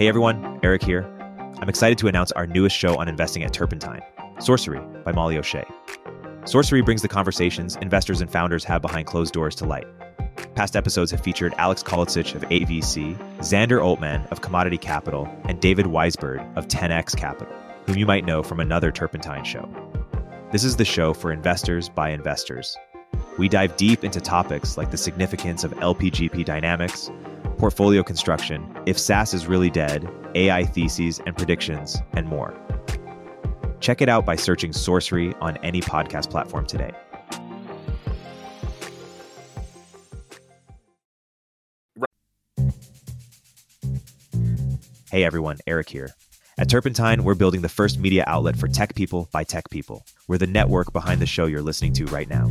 Hey everyone, Erik here. I'm excited to announce our newest show on investing at Turpentine, Sourcery by Molly O'Shea. Sourcery brings the conversations investors and founders have behind closed doors to light. Past episodes have featured Alex Kolodziej of AVC, Xander Altman of Commodity Capital, and David Weisberg of 10x Capital, whom you might know from another Turpentine show. This is the show for investors by investors. We dive deep into topics like the significance of LPGP dynamics, portfolio construction, if SaaS is really dead, AI theses and predictions, and more. Check it out by searching Sourcery on any podcast platform today. Hey everyone, Erik here. At Turpentine, we're building the first media outlet for tech people by tech people. We're the network behind the show you're listening to right now.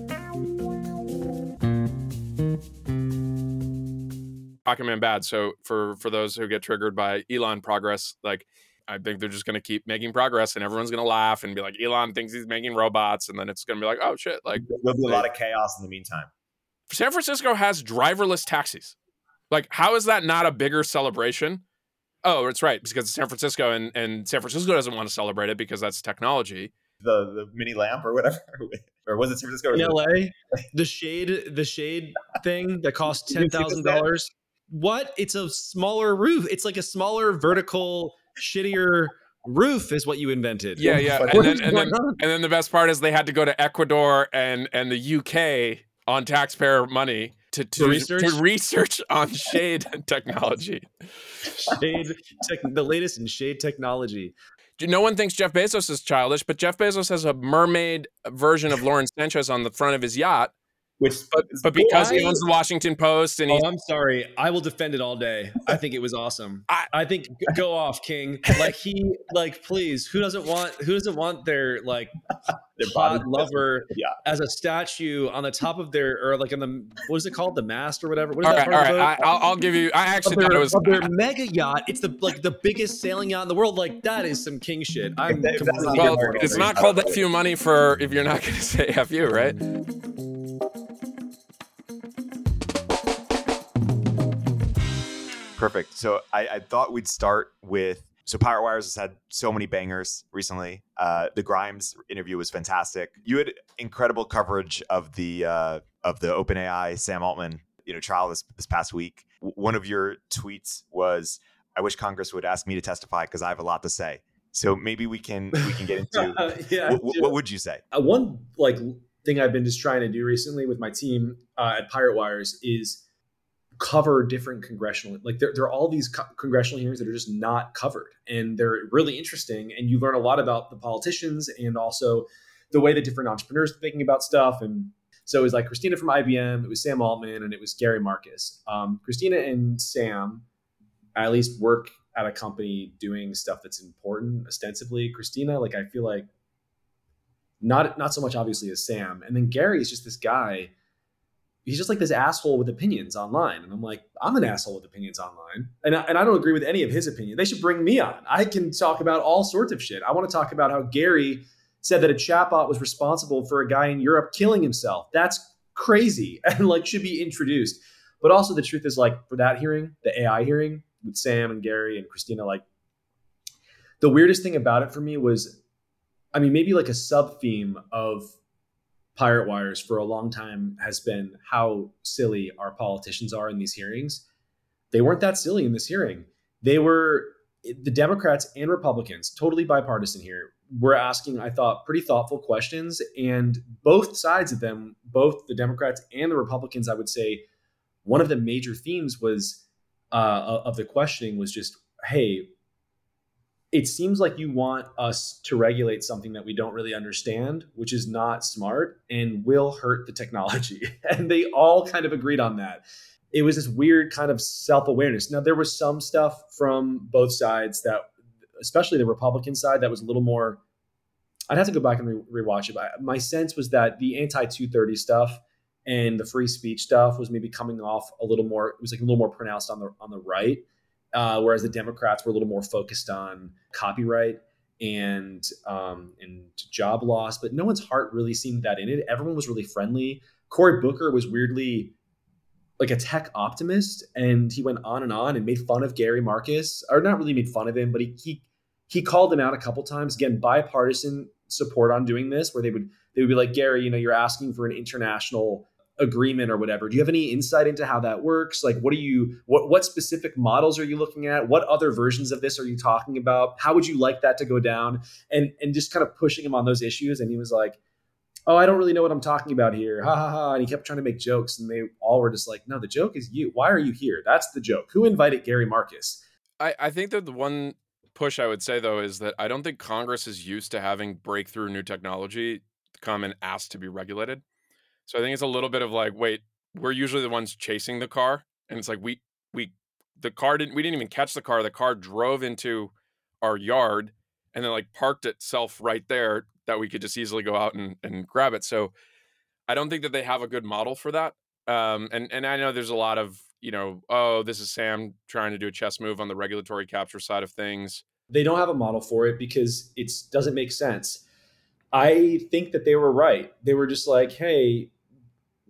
Aquaman bad. So for for those who get triggered by Elon progress, like I think they're just going to keep making progress, and everyone's going to laugh and be like, Elon thinks he's making robots, and then it's going to be like, oh shit, like there'll be a lot of chaos in the meantime. San Francisco has driverless taxis. Like, how is that not a bigger celebration? Oh, it's right because it's San Francisco, and and San Francisco doesn't want to celebrate it because that's technology. The the mini lamp or whatever, or was it San Francisco? In LA, the shade the shade thing that cost ten thousand dollars what? It's a smaller roof. It's like a smaller vertical, shittier roof is what you invented. Yeah, yeah. And then, and, then, and then the best part is they had to go to Ecuador and and the UK on taxpayer money to to, research? to research on shade technology. Shade tech, the latest in shade technology. No one thinks Jeff Bezos is childish, but Jeff Bezos has a mermaid version of Lauren Sanchez on the front of his yacht which, but, but because he owns the Washington Post, and oh, I'm sorry, I will defend it all day. I think it was awesome. I, I think go off, King. Like he, like please, who doesn't want who doesn't want their like their hot lover yeah. as a statue on the top of their or like on the what is it called the mast or whatever? What is all that right, all right. I, will give you. I actually their, thought it was their mega yacht. It's the like the biggest sailing yacht in the world. Like that is some king shit. I'm well, it's not called that few money for if you're not going to say f you, right? Perfect. So I, I, thought we'd start with so Pirate Wires has had so many bangers recently. Uh, the Grimes interview was fantastic. You had incredible coverage of the uh, of the OpenAI Sam Altman you know trial this this past week. W- one of your tweets was, "I wish Congress would ask me to testify because I have a lot to say." So maybe we can we can get into yeah, w- what would you say? Uh, one like thing I've been just trying to do recently with my team uh, at Pirate Wires is cover different congressional like there, there are all these co- congressional hearings that are just not covered and they're really interesting and you learn a lot about the politicians and also the way that different entrepreneurs are thinking about stuff and so it was like christina from ibm it was sam altman and it was gary marcus. Um, christina and sam at least work at a company doing stuff that's important ostensibly. Christina like i feel like not not so much obviously as sam and then gary is just this guy he's just like this asshole with opinions online. And I'm like, I'm an asshole with opinions online. And I, and I don't agree with any of his opinion. They should bring me on. I can talk about all sorts of shit. I want to talk about how Gary said that a chatbot was responsible for a guy in Europe killing himself. That's crazy and like should be introduced. But also the truth is like for that hearing, the AI hearing with Sam and Gary and Christina, like the weirdest thing about it for me was, I mean, maybe like a sub theme of pirate wires for a long time has been how silly our politicians are in these hearings. They weren't that silly in this hearing. They were the Democrats and Republicans, totally bipartisan here, were asking, I thought, pretty thoughtful questions. And both sides of them, both the Democrats and the Republicans, I would say, one of the major themes was uh, of the questioning was just, hey, it seems like you want us to regulate something that we don't really understand, which is not smart and will hurt the technology. and they all kind of agreed on that. It was this weird kind of self awareness. Now, there was some stuff from both sides that especially the Republican side, that was a little more. I'd have to go back and re- rewatch it. But my sense was that the anti 230 stuff and the free speech stuff was maybe coming off a little more. It was like a little more pronounced on the on the right, uh, whereas the Democrats were a little more focused on copyright and um, and job loss. But no one's heart really seemed that in it. Everyone was really friendly. Cory Booker was weirdly like a tech optimist, and he went on and on and made fun of Gary Marcus, or not really made fun of him, but he he he called him out a couple times. Again, bipartisan support on doing this, where they would they would be like, Gary, you know, you're asking for an international agreement or whatever. Do you have any insight into how that works? Like, what are you, what, what specific models are you looking at? What other versions of this are you talking about? How would you like that to go down? And, and just kind of pushing him on those issues. And he was like, oh, I don't really know what I'm talking about here. Ha ha ha. And he kept trying to make jokes. And they all were just like, no, the joke is you. Why are you here? That's the joke. Who invited Gary Marcus? I, I think that the one push I would say, though, is that I don't think Congress is used to having breakthrough new technology come and ask to be regulated. So I think it's a little bit of like, wait, we're usually the ones chasing the car, and it's like we we the car didn't we didn't even catch the car. The car drove into our yard and then like parked itself right there that we could just easily go out and, and grab it. So I don't think that they have a good model for that. Um, and and I know there's a lot of you know, oh, this is Sam trying to do a chess move on the regulatory capture side of things. They don't have a model for it because it doesn't make sense. I think that they were right. They were just like, hey,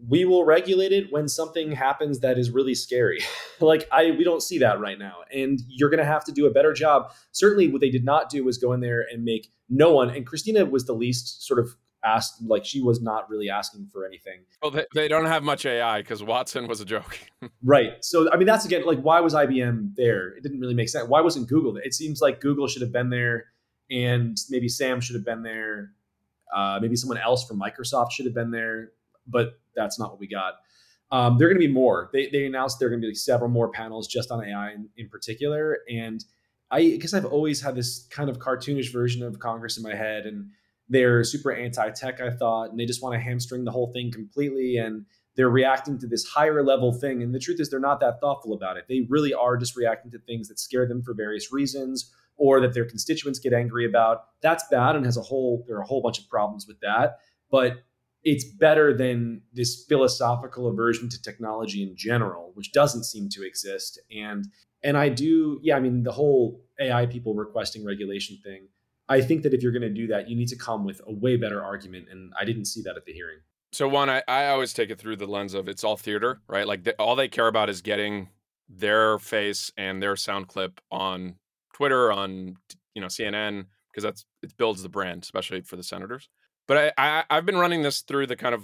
we will regulate it when something happens that is really scary. like I we don't see that right now. And you're going to have to do a better job. Certainly what they did not do was go in there and make no one and Christina was the least sort of asked like she was not really asking for anything. Well, they, they don't have much AI because Watson was a joke. right. So I mean that's again like why was IBM there? It didn't really make sense. Why wasn't Google there? It seems like Google should have been there and maybe Sam should have been there uh, maybe someone else from Microsoft should have been there, but that's not what we got. Um, there are going to be more. They, they announced there are going to be several more panels just on AI in, in particular. And I, because I've always had this kind of cartoonish version of Congress in my head, and they're super anti-tech. I thought, and they just want to hamstring the whole thing completely. And they're reacting to this higher level thing. And the truth is, they're not that thoughtful about it. They really are just reacting to things that scare them for various reasons or that their constituents get angry about. That's bad and has a whole there are a whole bunch of problems with that. But it's better than this philosophical aversion to technology in general, which doesn't seem to exist. And and I do, yeah, I mean the whole AI people requesting regulation thing. I think that if you're going to do that, you need to come with a way better argument, and I didn't see that at the hearing. So one, I, I always take it through the lens of it's all theater, right? Like the, all they care about is getting their face and their sound clip on Twitter, on you know CNN, because that's it builds the brand, especially for the senators. But I, I have been running this through the kind of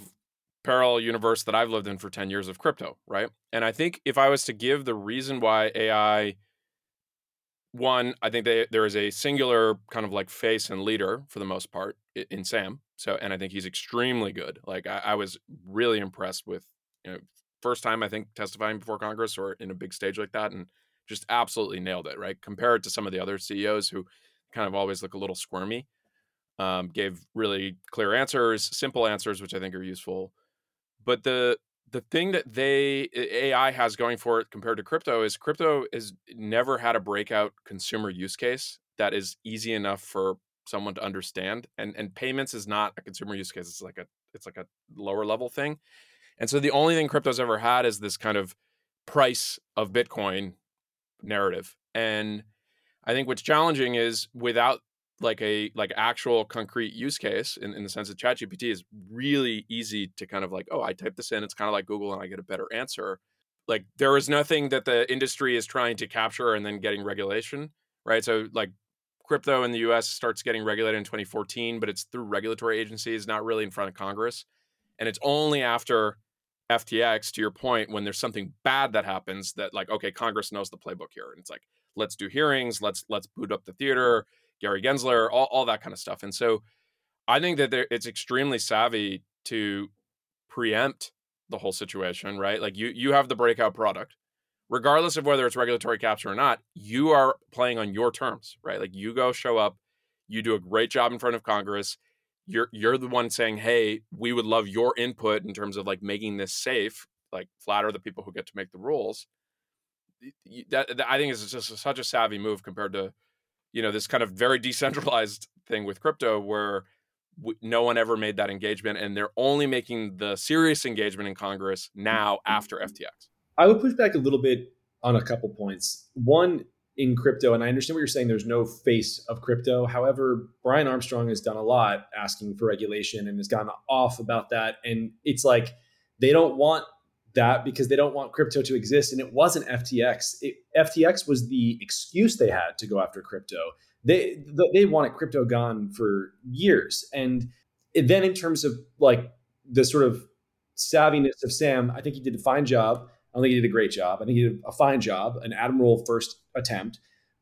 parallel universe that I've lived in for ten years of crypto, right? And I think if I was to give the reason why AI, one, I think they, there is a singular kind of like face and leader for the most part in Sam. So, and I think he's extremely good. Like I, I was really impressed with, you know, first time I think testifying before Congress or in a big stage like that, and just absolutely nailed it, right? Compare it to some of the other CEOs who kind of always look a little squirmy. Um, gave really clear answers, simple answers, which I think are useful. But the the thing that they AI has going for it compared to crypto is crypto has never had a breakout consumer use case that is easy enough for someone to understand. And and payments is not a consumer use case. It's like a it's like a lower level thing. And so the only thing crypto's ever had is this kind of price of Bitcoin narrative. And I think what's challenging is without like a like actual concrete use case in, in the sense that ChatGPT is really easy to kind of like, oh, I type this in, it's kind of like Google and I get a better answer. Like there is nothing that the industry is trying to capture and then getting regulation, right? So like crypto in the US starts getting regulated in 2014, but it's through regulatory agencies, not really in front of Congress. And it's only after FTX, to your point, when there's something bad that happens, that like, okay, Congress knows the playbook here, and it's like, let's do hearings, let's let's boot up the theater, Gary Gensler, all, all that kind of stuff. And so, I think that there, it's extremely savvy to preempt the whole situation, right? Like you you have the breakout product, regardless of whether it's regulatory capture or not. You are playing on your terms, right? Like you go show up, you do a great job in front of Congress you're you're the one saying, "Hey, we would love your input in terms of like making this safe, like flatter the people who get to make the rules." That, that I think is just such a savvy move compared to you know, this kind of very decentralized thing with crypto where w- no one ever made that engagement, and they're only making the serious engagement in Congress mm, now mm, after mm. FTX. I would push back a little bit on a couple points. One, in crypto, and I understand what you're saying. There's no face of crypto. However, Brian Armstrong has done a lot asking for regulation and has gone off about that. And it's like they don't want that because they don't want crypto to exist. And it wasn't FTX. It, FTX was the excuse they had to go after crypto. They they wanted crypto gone for years. And then in terms of like the sort of savviness of Sam, I think he did a fine job. I don't think he did a great job. I think he did a fine job, an admirable first attempt.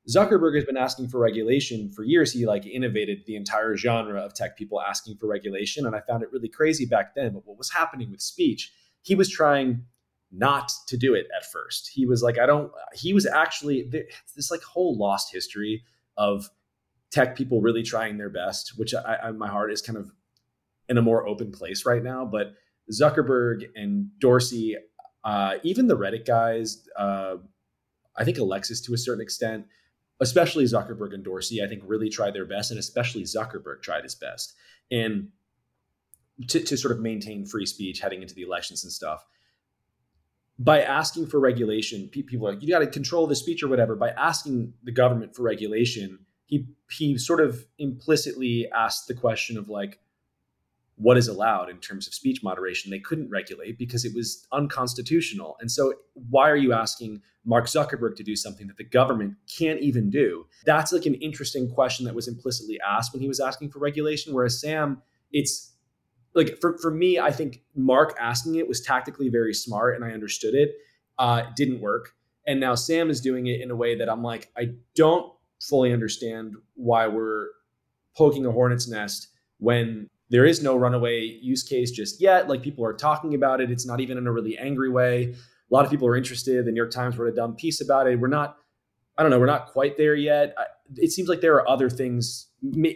Zuckerberg has been asking for regulation for years. He like innovated the entire genre of tech people asking for regulation, and I found it really crazy back then. But what was happening with speech? He was trying not to do it at first. He was like, I don't. He was actually this like whole lost history of tech people really trying their best, which I, I, my heart is kind of in a more open place right now. But Zuckerberg and Dorsey uh, even the Reddit guys, uh, I think Alexis to a certain extent, especially Zuckerberg and Dorsey, I think really tried their best, and especially Zuckerberg tried his best, and to, to sort of maintain free speech heading into the elections and stuff. By asking for regulation, people are like, you got to control the speech or whatever. By asking the government for regulation, he he sort of implicitly asked the question of like, what is allowed in terms of speech moderation they couldn't regulate because it was unconstitutional. And so why are you asking mark zuckerberg to do something that the government can't even do? That's like an interesting question that was implicitly asked when he was asking for regulation. Whereas sam it's like for, for me i think mark asking it was tactically very smart and i understood it. Uh, didn't work. And now sam is doing it in a way that i'm like i don't fully understand why we're poking a hornet's nest when there is no runaway use case just yet. Like people are talking about it. It's not even in a really angry way. A lot of people are interested. The New York Times wrote a dumb piece about it. We're not, I don't know, we're not quite there yet. It seems like there are other things.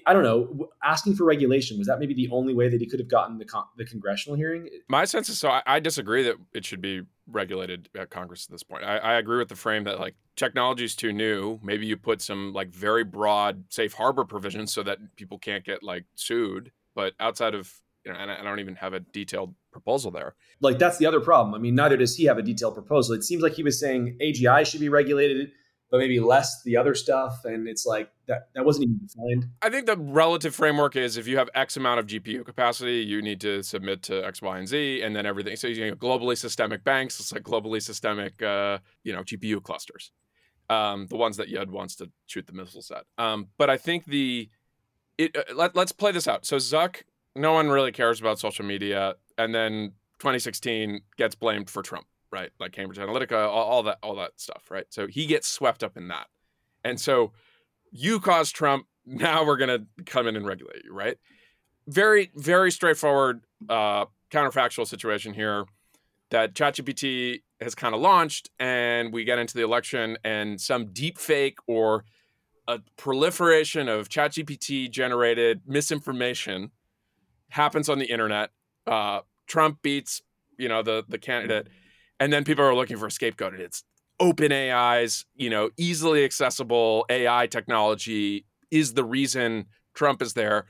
I don't know. Asking for regulation was that maybe the only way that he could have gotten the con- the congressional hearing? My sense is so. I, I, disagree that it should be regulated at Congress at this point. I, I agree with the frame that like technology is too new. Maybe you put some like very broad safe harbor provisions so that people can't get like sued but outside of you know, and I don't even have a detailed proposal there. Like that's the other problem. I mean, neither does he have a detailed proposal. It seems like he was saying AGI should be regulated, but maybe less the other stuff. And it's like that that wasn't even defined. I think the relative framework is if you have X amount of GPU capacity, you need to submit to X, Y, and Z, and then everything. So you know, globally systemic banks, it's like globally systemic, uh, you know, GPU clusters, um, the ones that Yud wants to shoot the missiles at. Um, but I think the it, uh, let, let's play this out. So Zuck, no one really cares about social media, and then 2016 gets blamed for Trump, right? Like Cambridge Analytica, all, all that, all that stuff, right? So he gets swept up in that, and so you caused Trump. Now we're gonna come in and regulate you, right? Very, very straightforward, uh, counterfactual situation here. That ChatGPT has kind of launched, and we get into the election, and some deep fake or a proliferation of ChatGPT generated misinformation happens on the internet. Uh, Trump beats, you know, the the candidate, and then people are looking for a scapegoat. And it's OpenAI's, you know, easily accessible AI technology is the reason Trump is there.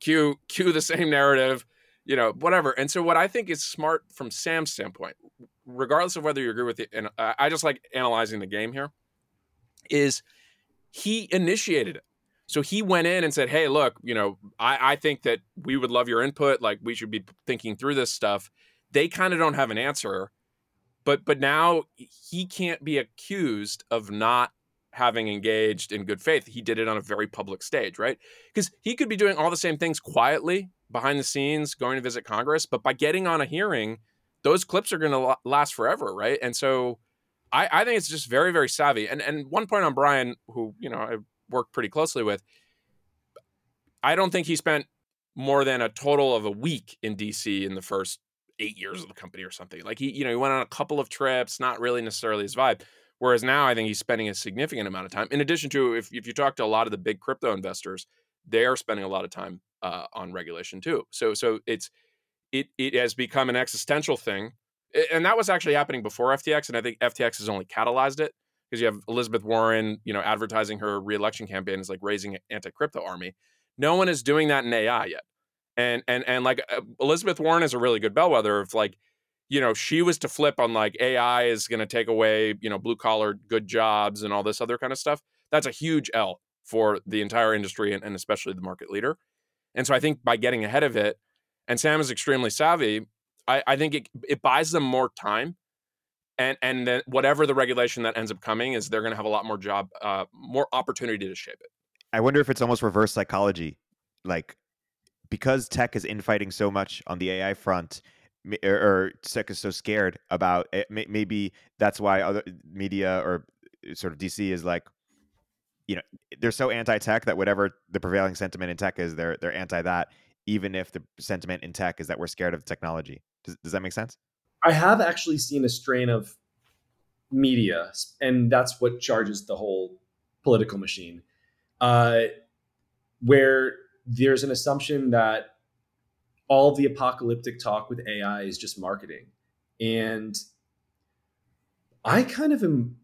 Cue cue the same narrative, you know, whatever. And so what I think is smart from Sam's standpoint, regardless of whether you agree with it, and I just like analyzing the game here, is he initiated it. So he went in and said, Hey, look, you know, I, I think that we would love your input. Like we should be thinking through this stuff. They kind of don't have an answer. But but now he can't be accused of not having engaged in good faith. He did it on a very public stage, right? Because he could be doing all the same things quietly behind the scenes, going to visit Congress, but by getting on a hearing, those clips are going to last forever, right? And so I, I think it's just very, very savvy. And and one point on Brian, who you know I worked pretty closely with, I don't think he spent more than a total of a week in DC in the first eight years of the company or something. Like he, you know, he went on a couple of trips, not really necessarily his vibe. Whereas now I think he's spending a significant amount of time. In addition to if, if you talk to a lot of the big crypto investors, they're spending a lot of time uh, on regulation too. So so it's it it has become an existential thing and that was actually happening before FTX, and I think FTX has only catalyzed it because you have Elizabeth Warren, you know, advertising her reelection campaign as like raising an anti-crypto army. No one is doing that in AI yet. And and and like uh, Elizabeth Warren is a really good bellwether of like, you know, she was to flip on like AI is going to take away, you know, blue collar good jobs and all this other kind of stuff. That's a huge L for the entire industry and, and especially the market leader. And so I think by getting ahead of it, and Sam is extremely savvy, I, I think it, it buys them more time. And and then whatever the regulation that ends up coming is they're going to have a lot more job, uh, more opportunity to shape it. I wonder if it's almost reverse psychology, like because tech is infighting so much on the AI front, or, or tech is so scared about it, maybe that's why other media or uh, sort of DC is like, you know, they're so anti-tech that whatever the prevailing sentiment in tech is, they're they're anti that, even if the sentiment in tech is that we're scared of technology. Does, does that make sense? I have actually seen a strain of media, and that's what charges the whole political machine, uh, where there's an assumption that all the apocalyptic talk with AI is just marketing. And I kind of am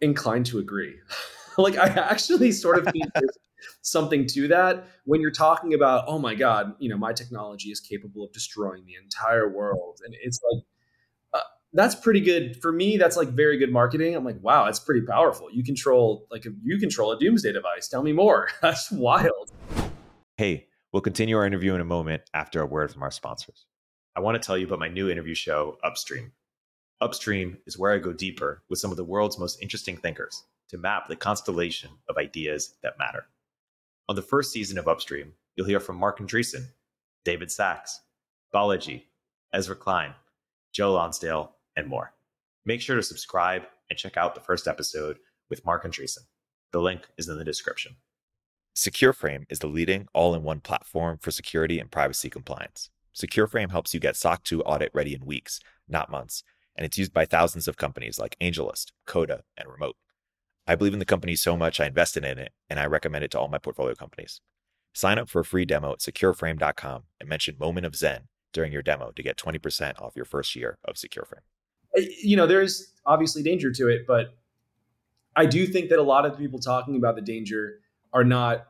inclined to agree. like, I actually sort of think there's something to that. When you're talking about, oh my God, you know, my technology is capable of destroying the entire world. And it's like, uh, that's pretty good. For me that's like very good marketing. I'm like wow that's pretty powerful. You control like you control a doomsday device. Tell me more. That's wild. Hey we'll continue our interview in a moment after a word from our sponsors. I want to tell you about my new interview show upstream. Upstream is where i go deeper with some of the world's most interesting thinkers to map the constellation of ideas that matter on the first season of upstream you'll hear from Marc andreessen david Sacks, balaji ezra klein joe lonsdale and more. Make sure to subscribe and check out the first episode with Marc Andreessen. The link is in the description. SecureFrame is the leading all in one platform for security and privacy compliance. SecureFrame helps you get SOC 2 audit ready in weeks, not months, and it's used by thousands of companies like AngelList, Coda, and Remote. I believe in the company so much I invested in it, and I recommend it to all my portfolio companies. Sign up for a free demo at secureframe.com and mention Moment of Zen during your demo to get 20% off your first year of SecureFrame you know, there's obviously danger to it, but I do think that a lot of people talking about the danger are not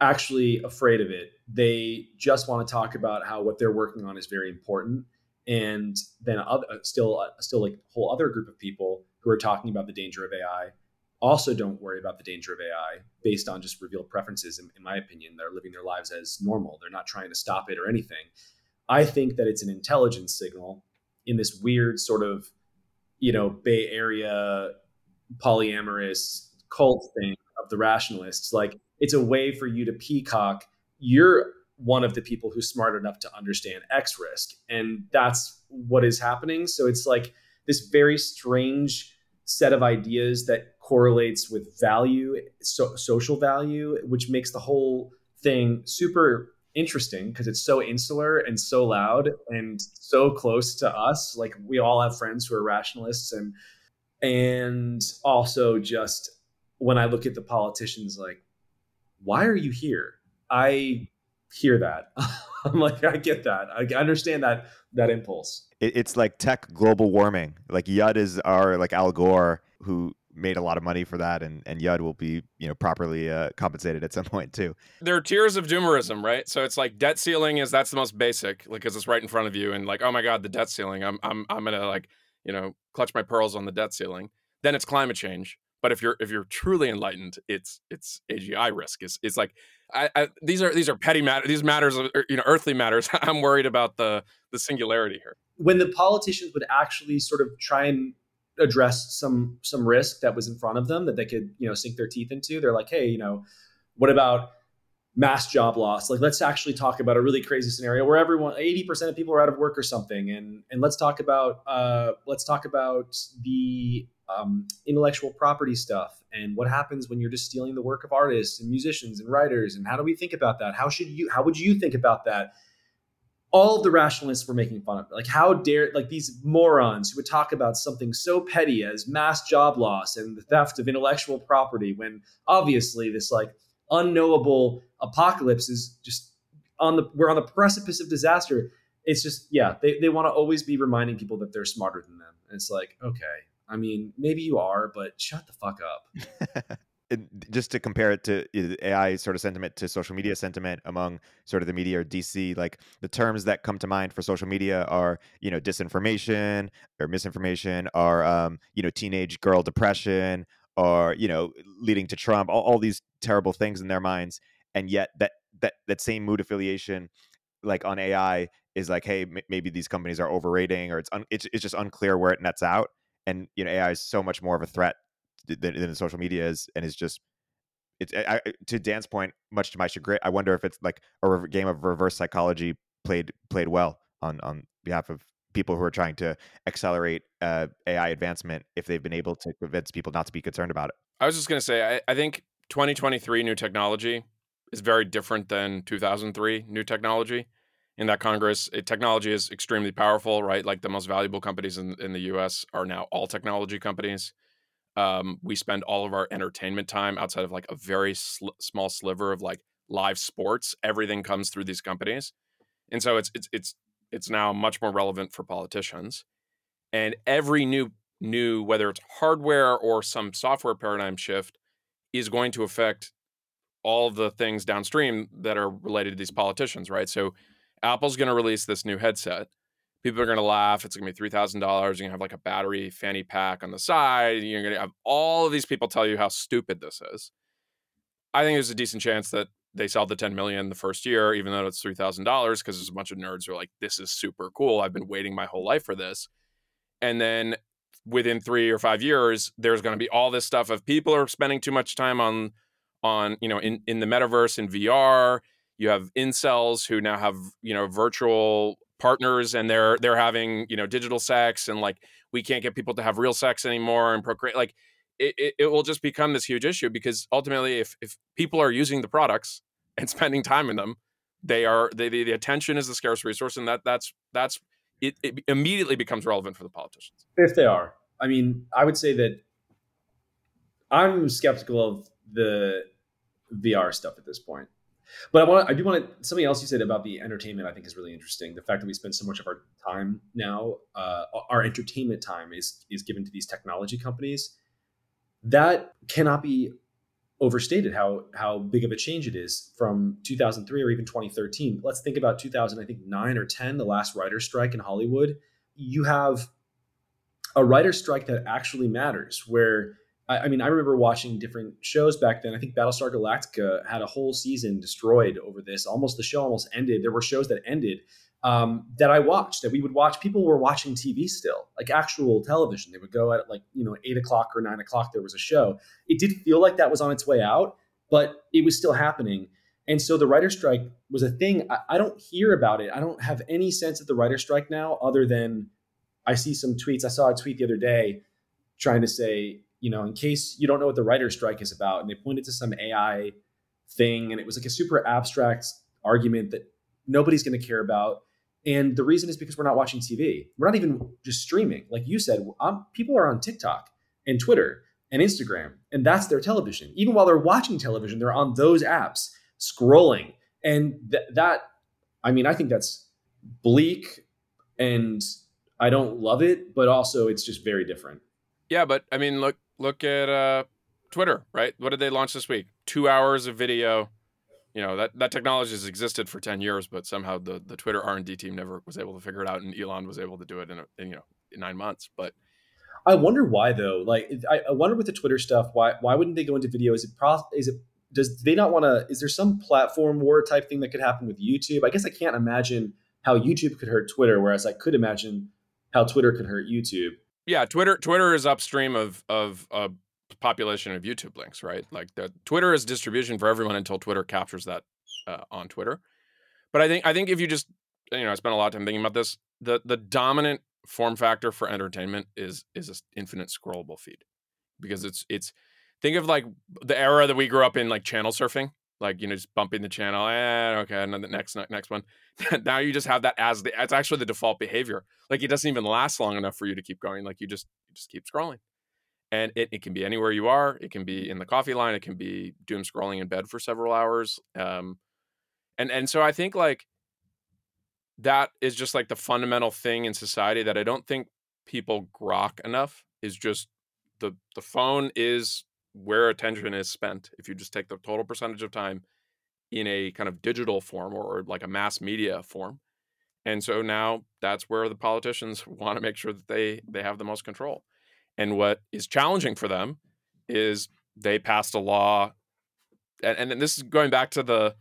actually afraid of it. They just want to talk about how what they're working on is very important. And then other, still, still like a whole other group of people who are talking about the danger of AI also don't worry about the danger of AI based on just revealed preferences. In, in my opinion, they're living their lives as normal. They're not trying to stop it or anything. I think that it's an intelligence signal in this weird sort of you know bay area polyamorous cult thing of the rationalists like it's a way for you to peacock you're one of the people who's smart enough to understand x risk and that's what is happening so it's like this very strange set of ideas that correlates with value so, social value which makes the whole thing super interesting because it's so insular and so loud and so close to us. Like we all have friends who are rationalists and and also just when i look at the politicians like why are you here? I hear that. I'm like i get that. I understand that that impulse. It's like tech global warming. Like yud is our like al gore who made a lot of money for that, and and Yud will be you know properly uh, compensated at some point too. There are tiers of doomerism, right? So it's like debt ceiling is that's the most basic, like because it's right in front of you, and like oh my god, the debt ceiling, I'm I'm I'm gonna like you know clutch my pearls on the debt ceiling. Then it's climate change. But if you're if you're truly enlightened, it's it's AGI risk. Is it's like I, I, these are these are petty matters. These matters, are, you know, earthly matters. I'm worried about the the singularity here. When the politicians would actually sort of try and address some some risk that was in front of them that they could you know sink their teeth into. They're like hey you know what about mass job loss? Like let's actually talk about a really crazy scenario where everyone 80% of people are out of work or something and and let's talk about uh let's talk about the um, intellectual property stuff and what happens when you're just stealing the work of artists and musicians and writers and how do we think about that? How should you how would you think about that all of the rationalists were making fun of it. Like, how dare, like these morons who would talk about something so petty as mass job loss and the theft of intellectual property when obviously this like unknowable apocalypse is just on the, we're on the precipice of disaster. It's just, yeah, they, they want to always be reminding people that they're smarter than them. And it's like, okay, I mean, maybe you are, but shut the fuck up. just to compare it to AI sort of sentiment to social media sentiment among sort of the media or DC, like the terms that come to mind for social media are, you know, disinformation or misinformation, or um, you know, teenage girl depression, or you know, leading to Trump, all, all these terrible things in their minds, and yet that that that same mood affiliation, like on AI, is like, hey, m- maybe these companies are overrating, or it's un- it's it's just unclear where it nets out, and you know, AI is so much more of a threat than, than social media is, and is just it's I, to Dan's point. Much to my chagrin, I wonder if it's like a game of reverse psychology played played well on on behalf of people who are trying to accelerate uh, AI advancement. If they've been able to convince people not to be concerned about it. I was just going to say, I, I think 2023 new technology is very different than 2003 new technology. In that Congress, it, technology is extremely powerful, right? Like the most valuable companies in, in the US are now all technology companies. Um, we spend all of our entertainment time outside of like a very sl- small sliver of like live sports. Everything comes through these companies, and so it's it's it's it's now much more relevant for politicians. And every new new whether it's hardware or some software paradigm shift is going to affect all the things downstream that are related to these politicians, right? So Apple's going to release this new headset people are going to laugh. It's going to be $3,000. You're going to have like a battery fanny pack on the side. You're going to have all of these people tell you how stupid this is. I think there's a decent chance that they sell the 10 million the first year, even though it's $3,000, because there's a bunch of nerds who are like, this is super cool. I've been waiting my whole life for this. And then within three or five years, there's going to be all this stuff of people are spending too much time on, on, you know, in, in the metaverse in VR. You have incels who now have, you know, virtual partners and they're they're having you know digital sex and like we can't get people to have real sex anymore and procreate like it, it, it, will just become this huge issue because ultimately if if people are using the products and spending time in them they are they, the, the attention is the scarce resource and that that's that's it, it immediately becomes relevant for the politicians. If they are. I mean i would say that i'm skeptical of the vr stuff at this point but I want I do want to something else you said about the entertainment. I think is really interesting. The fact that we spend so much of our time now, uh, our entertainment time is is given to these technology companies. That cannot be overstated how how big of a change it is from 2003 or even 2013. Let's think about 2000, I think nine or 10, the last writer strike in Hollywood. You have a writer strike that actually matters, where I, I, mean, I remember watching different shows back then. I think Battlestar Galactica had a whole season destroyed over this. Almost the show almost ended. There were shows that ended um, that I watched that we would watch. People were watching TV still, like actual television. They would go at like you know eight o'clock or nine o'clock. There was a show. It did feel like that was on its way out, but it was still happening. And so the writer strike was a thing. I, I don't hear about it. I don't have any sense of the writer strike now, other than I see some tweets. I saw a tweet the other day trying to say you know, in case you don't know what the writer's strike is about, and they pointed to some AI thing, and it was like a super abstract argument that nobody's going to care about. And the reason is because we're not watching TV. We're not even just streaming. Like you said, I'm, people are on TikTok and Twitter and Instagram, and that's their television. Even while they're watching television, they're on those apps scrolling. And th- that, I mean, I think that's bleak and I don't love it, but also it's just very different. Yeah, but I mean, look, look at uh, Twitter, right? What did they launch this week? Two hours of video. You know that that technology has existed for ten years, but somehow the the Twitter R and D team never was able to figure it out, and Elon was able to do it in, a, in you know in nine months. But I wonder why though. Like I, I wonder with the Twitter stuff, why why wouldn't they go into video? Is it pro, is it does they not want to? Is there some platform war type thing that could happen with YouTube? I guess I can't imagine how YouTube could hurt Twitter, whereas I could imagine how Twitter could hurt YouTube yeah, Twitter Twitter is upstream of of a population of YouTube links, right? Like the Twitter is distribution for everyone until Twitter captures that uh, on Twitter. But I think I think if you just you know I spent a lot of time thinking about this. The the dominant form factor for entertainment is is an infinite scrollable feed because it's it's think of like the era that we grew up in like channel surfing like you know just bumping the channel eh, okay and then the next next one. Now you just have that as the it's actually the default behavior. Like it doesn't even last long enough for you to keep going like you just you just keep scrolling. And it, it can be anywhere you are it can be in the coffee line it can be doom scrolling in bed for several hours um and and so i think like that is just like the fundamental thing in society that i don't think people grok enough is just the the phone is where attention is spent. If you just take the total percentage of time in a kind of digital form or, like a mass media form, and so now that's where the politicians want to make sure that they they have the most control. And what is challenging for them is they passed a law, and, and this is going back to the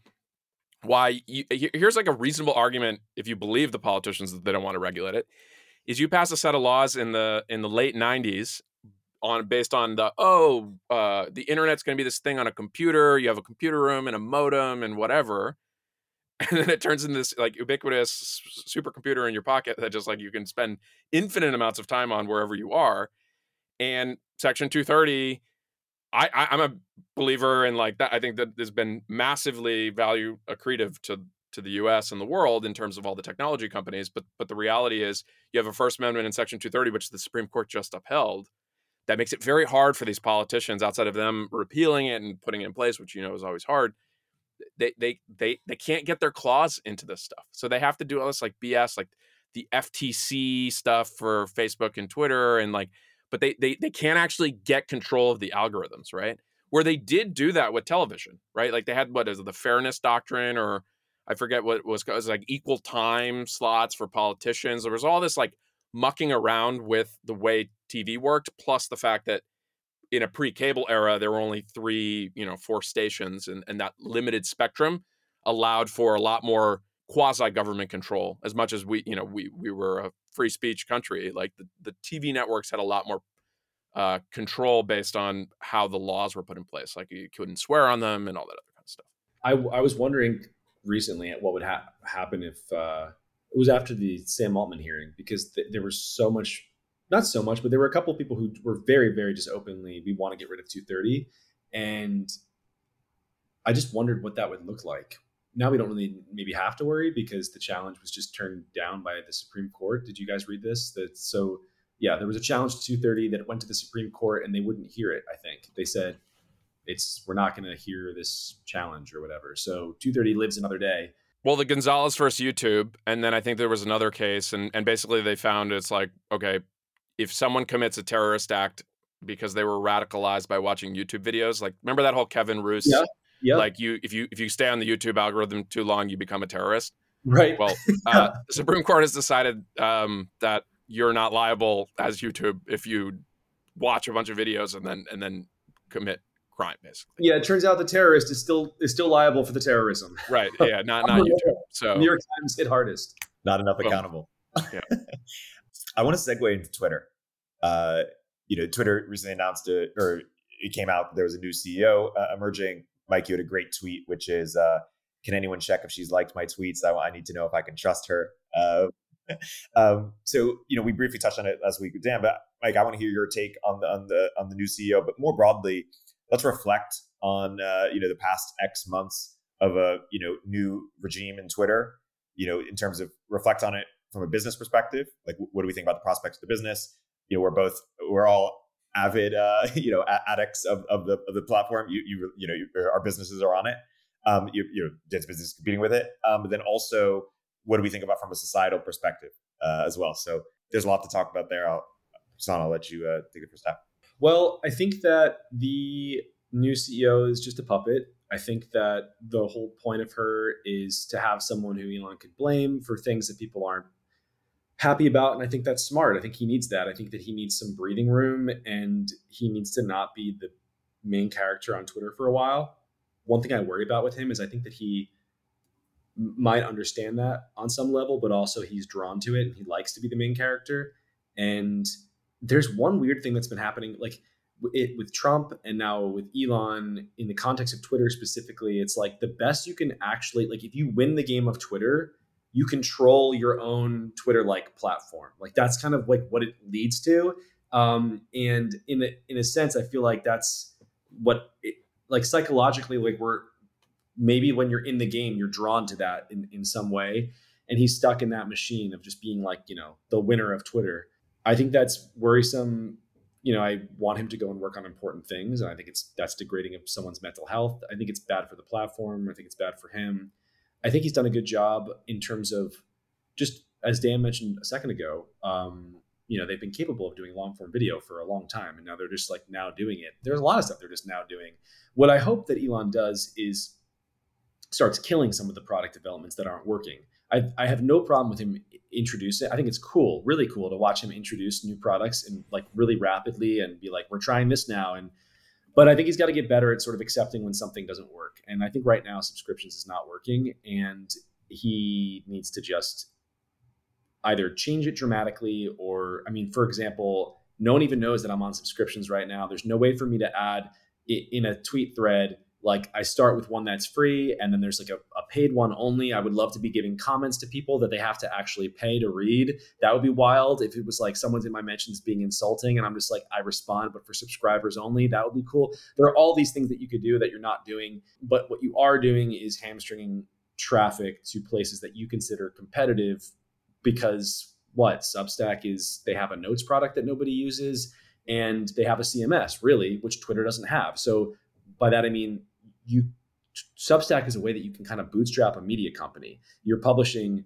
why you, here's like a reasonable argument if you believe the politicians that they don't want to regulate it is you pass a set of laws in the in the late 90s on based on the oh uh, the internet's going to be this thing on a computer you have a computer room and a modem and whatever and then it turns into this like ubiquitous supercomputer in your pocket that just like you can spend infinite amounts of time on wherever you are and section 230 I, I am a believer in like that i think that there's been massively value accretive to to the us and the world in terms of all the technology companies but but the reality is you have a first amendment in section 230 which the supreme court just upheld that makes it very hard for these politicians outside of them repealing it and putting it in place which you know is always hard they they they they can't get their claws into this stuff. So they have to do all this like BS, like the FTC stuff for Facebook and Twitter, and like, but they they they can't actually get control of the algorithms, right? Where they did do that with television, right? Like they had what is it, the fairness doctrine, or I forget what was, it was like equal time slots for politicians. There was all this like mucking around with the way TV worked, plus the fact that in a pre-cable era there were only three you know four stations and, and that limited spectrum allowed for a lot more quasi-government control as much as we you know we we were a free speech country like the, the tv networks had a lot more uh, control based on how the laws were put in place like you couldn't swear on them and all that other kind of stuff. I, I was wondering recently what would ha- happen if uh, it was after the sam altman hearing because th- there was so much not so much, but there were a couple of people who were very, very just openly, we want to get rid of 230. And I just wondered what that would look like. Now we don't really maybe have to worry because the challenge was just turned down by the Supreme Court. Did you guys read this? That so yeah, there was a challenge to 230 that went to the Supreme Court and they wouldn't hear it. I think they said it's we're not going to hear this challenge or whatever. So 230 lives another day. Well, the Gonzalez versus YouTube, and then I think there was another case, and and basically they found it's like okay, if someone commits a terrorist act because they were radicalized by watching YouTube videos, like remember that whole Kevin Roose, yeah, yeah. like you if you if you stay on the YouTube algorithm too long, you become a terrorist. Right. Well, uh, the Supreme Court has decided um, that you're not liable as YouTube if you watch a bunch of videos and then and then commit crime, basically. Yeah, it turns out the terrorist is still is still liable for the terrorism. Right. Yeah. Not not YouTube. So New York Times hit hardest. Not enough accountable. Yeah. I want to segue into Twitter. Uh, you know, Twitter recently announced it, or it came out there was a new CEO uh, emerging. Mike, you had a great tweet, which is, uh, "Can anyone check if she's liked my tweets? I, I need to know if I can trust her." Uh, um, so, you know, we briefly touched on it last week with Dan, but Mike, I want to hear your take on the on the on the new CEO. But more broadly, let's reflect on uh, you know the past X months of a you know new regime in Twitter. You know, in terms of reflect on it from a business perspective, like what do we think about the prospects of the business? You know, we're both we're all avid uh, you know addicts of, of the of the platform. You you you know you, our businesses are on it. Um, you, your Dan's business is competing with it. Um, but then also, what do we think about from a societal perspective uh, as well? So there's a lot to talk about there. I'll, Son, I'll let you uh, take it first step. Well, I think that the new CEO is just a puppet. I think that the whole point of her is to have someone who Elon could blame for things that people aren't happy about and i think that's smart. I think he needs that. I think that he needs some breathing room and he needs to not be the main character on twitter for a while. One thing i worry about with him is i think that he might understand that on some level but also he's drawn to it and he likes to be the main character. And there's one weird thing that's been happening like it with Trump and now with Elon in the context of Twitter specifically, it's like the best you can actually like if you win the game of Twitter, you control your own Twitter like platform. Like that's kind of like what it leads to. Um, and in a, in a sense, I feel like that's what it, like psychologically, like we're maybe when you're in the game, you're drawn to that in, in some way. And he's stuck in that machine of just being like, you know, the winner of Twitter. I think that's worrisome. You know, I want him to go and work on important things. And I think it's that's degrading of someone's mental health. I think it's bad for the platform. I think it's bad for him. I think he's done a good job in terms of just as Dan mentioned a second ago, um, you know they've been capable of doing long form video for a long time and now they're just like now doing it. There's a lot of stuff they're just now doing. What i hope that elon does is starts killing some of the product developments that aren't working. I, I have no problem with him introducing i think it's cool really cool to watch him introduce new products and like really rapidly and be like we're trying this now and but i think he's got to get better at sort of accepting when something doesn't work. And i think right now subscriptions is not working and he needs to just either change it dramatically or i mean for example no one even knows that i'm on subscriptions right now. There's no way for me to add in a tweet thread like i start with one that's free and then there's like a, a, paid one only. I would love to be giving comments to people that they have to actually pay to read. That would be wild if it was like someone's in my mentions being insulting and i'm just like i respond but for subscribers only. That would be cool. There are all these things that you could do that you're not doing but what you are doing is hamstringing traffic to places that you consider competitive because what Substack is they have a notes product that nobody uses and they have a CMS really which Twitter doesn't have. So by that I mean you Substack is a way that you can kind of bootstrap a media company. You're publishing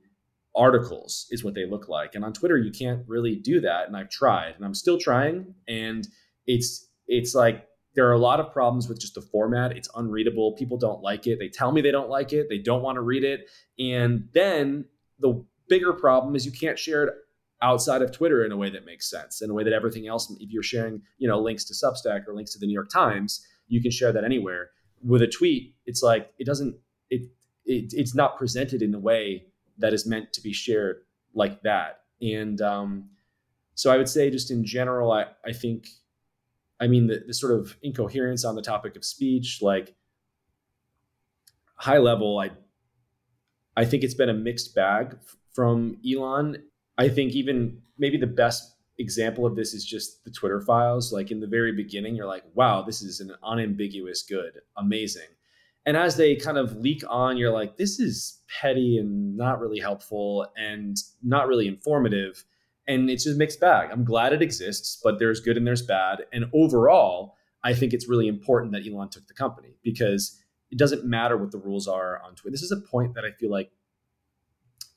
articles is what they look like. And on Twitter you can't really do that and I've tried and I'm still trying and it's it's like there are a lot of problems with just the format. It's unreadable. People don't like it. They tell me they don't like it. They don't want to read it. And then the bigger problem is you can't share it outside of Twitter in a way that makes sense, in a way that everything else, if you're sharing, you know, links to Substack or links to the New York Times, you can share that anywhere. With a tweet, it's like it doesn't it, it it's not presented in a way that is meant to be shared like that. And um, so I would say just in general, I, I think I mean, the, the sort of incoherence on the topic of speech, like high level, I I think it's been a mixed bag from Elon. I think even maybe the best example of this is just the Twitter files. Like in the very beginning, you're like, wow, this is an unambiguous good, amazing. And as they kind of leak on, you're like, this is petty and not really helpful and not really informative and it's a mixed bag. I'm glad it exists, but there's good and there's bad. And overall, I think it's really important that Elon took the company because it doesn't matter what the rules are on Twitter. This is a point that I feel like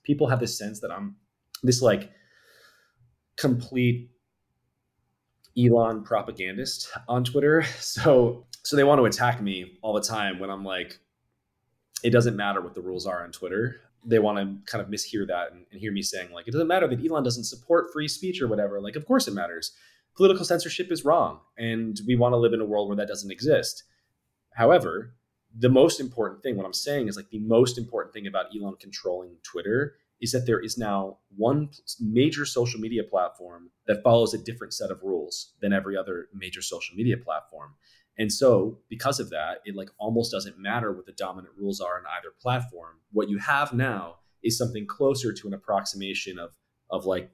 people have this sense that I'm this like complete Elon propagandist on Twitter. So so they want to attack me all the time when I'm like it doesn't matter what the rules are on Twitter they want to kind of mishear that and, and, hear me saying like it doesn't matter that Elon doesn't support free speech or whatever. Like, of course it matters. Political censorship is wrong, and we want to live in a world where that doesn't exist. However, the most important thing, what I'm saying is like the most important thing about Elon controlling Twitter is that there is now one major social media platform that follows a different set of rules than every other major social media platform. And so, because of that, it like almost doesn't matter what the dominant rules are on either platform. What you have now is something closer to an approximation of of like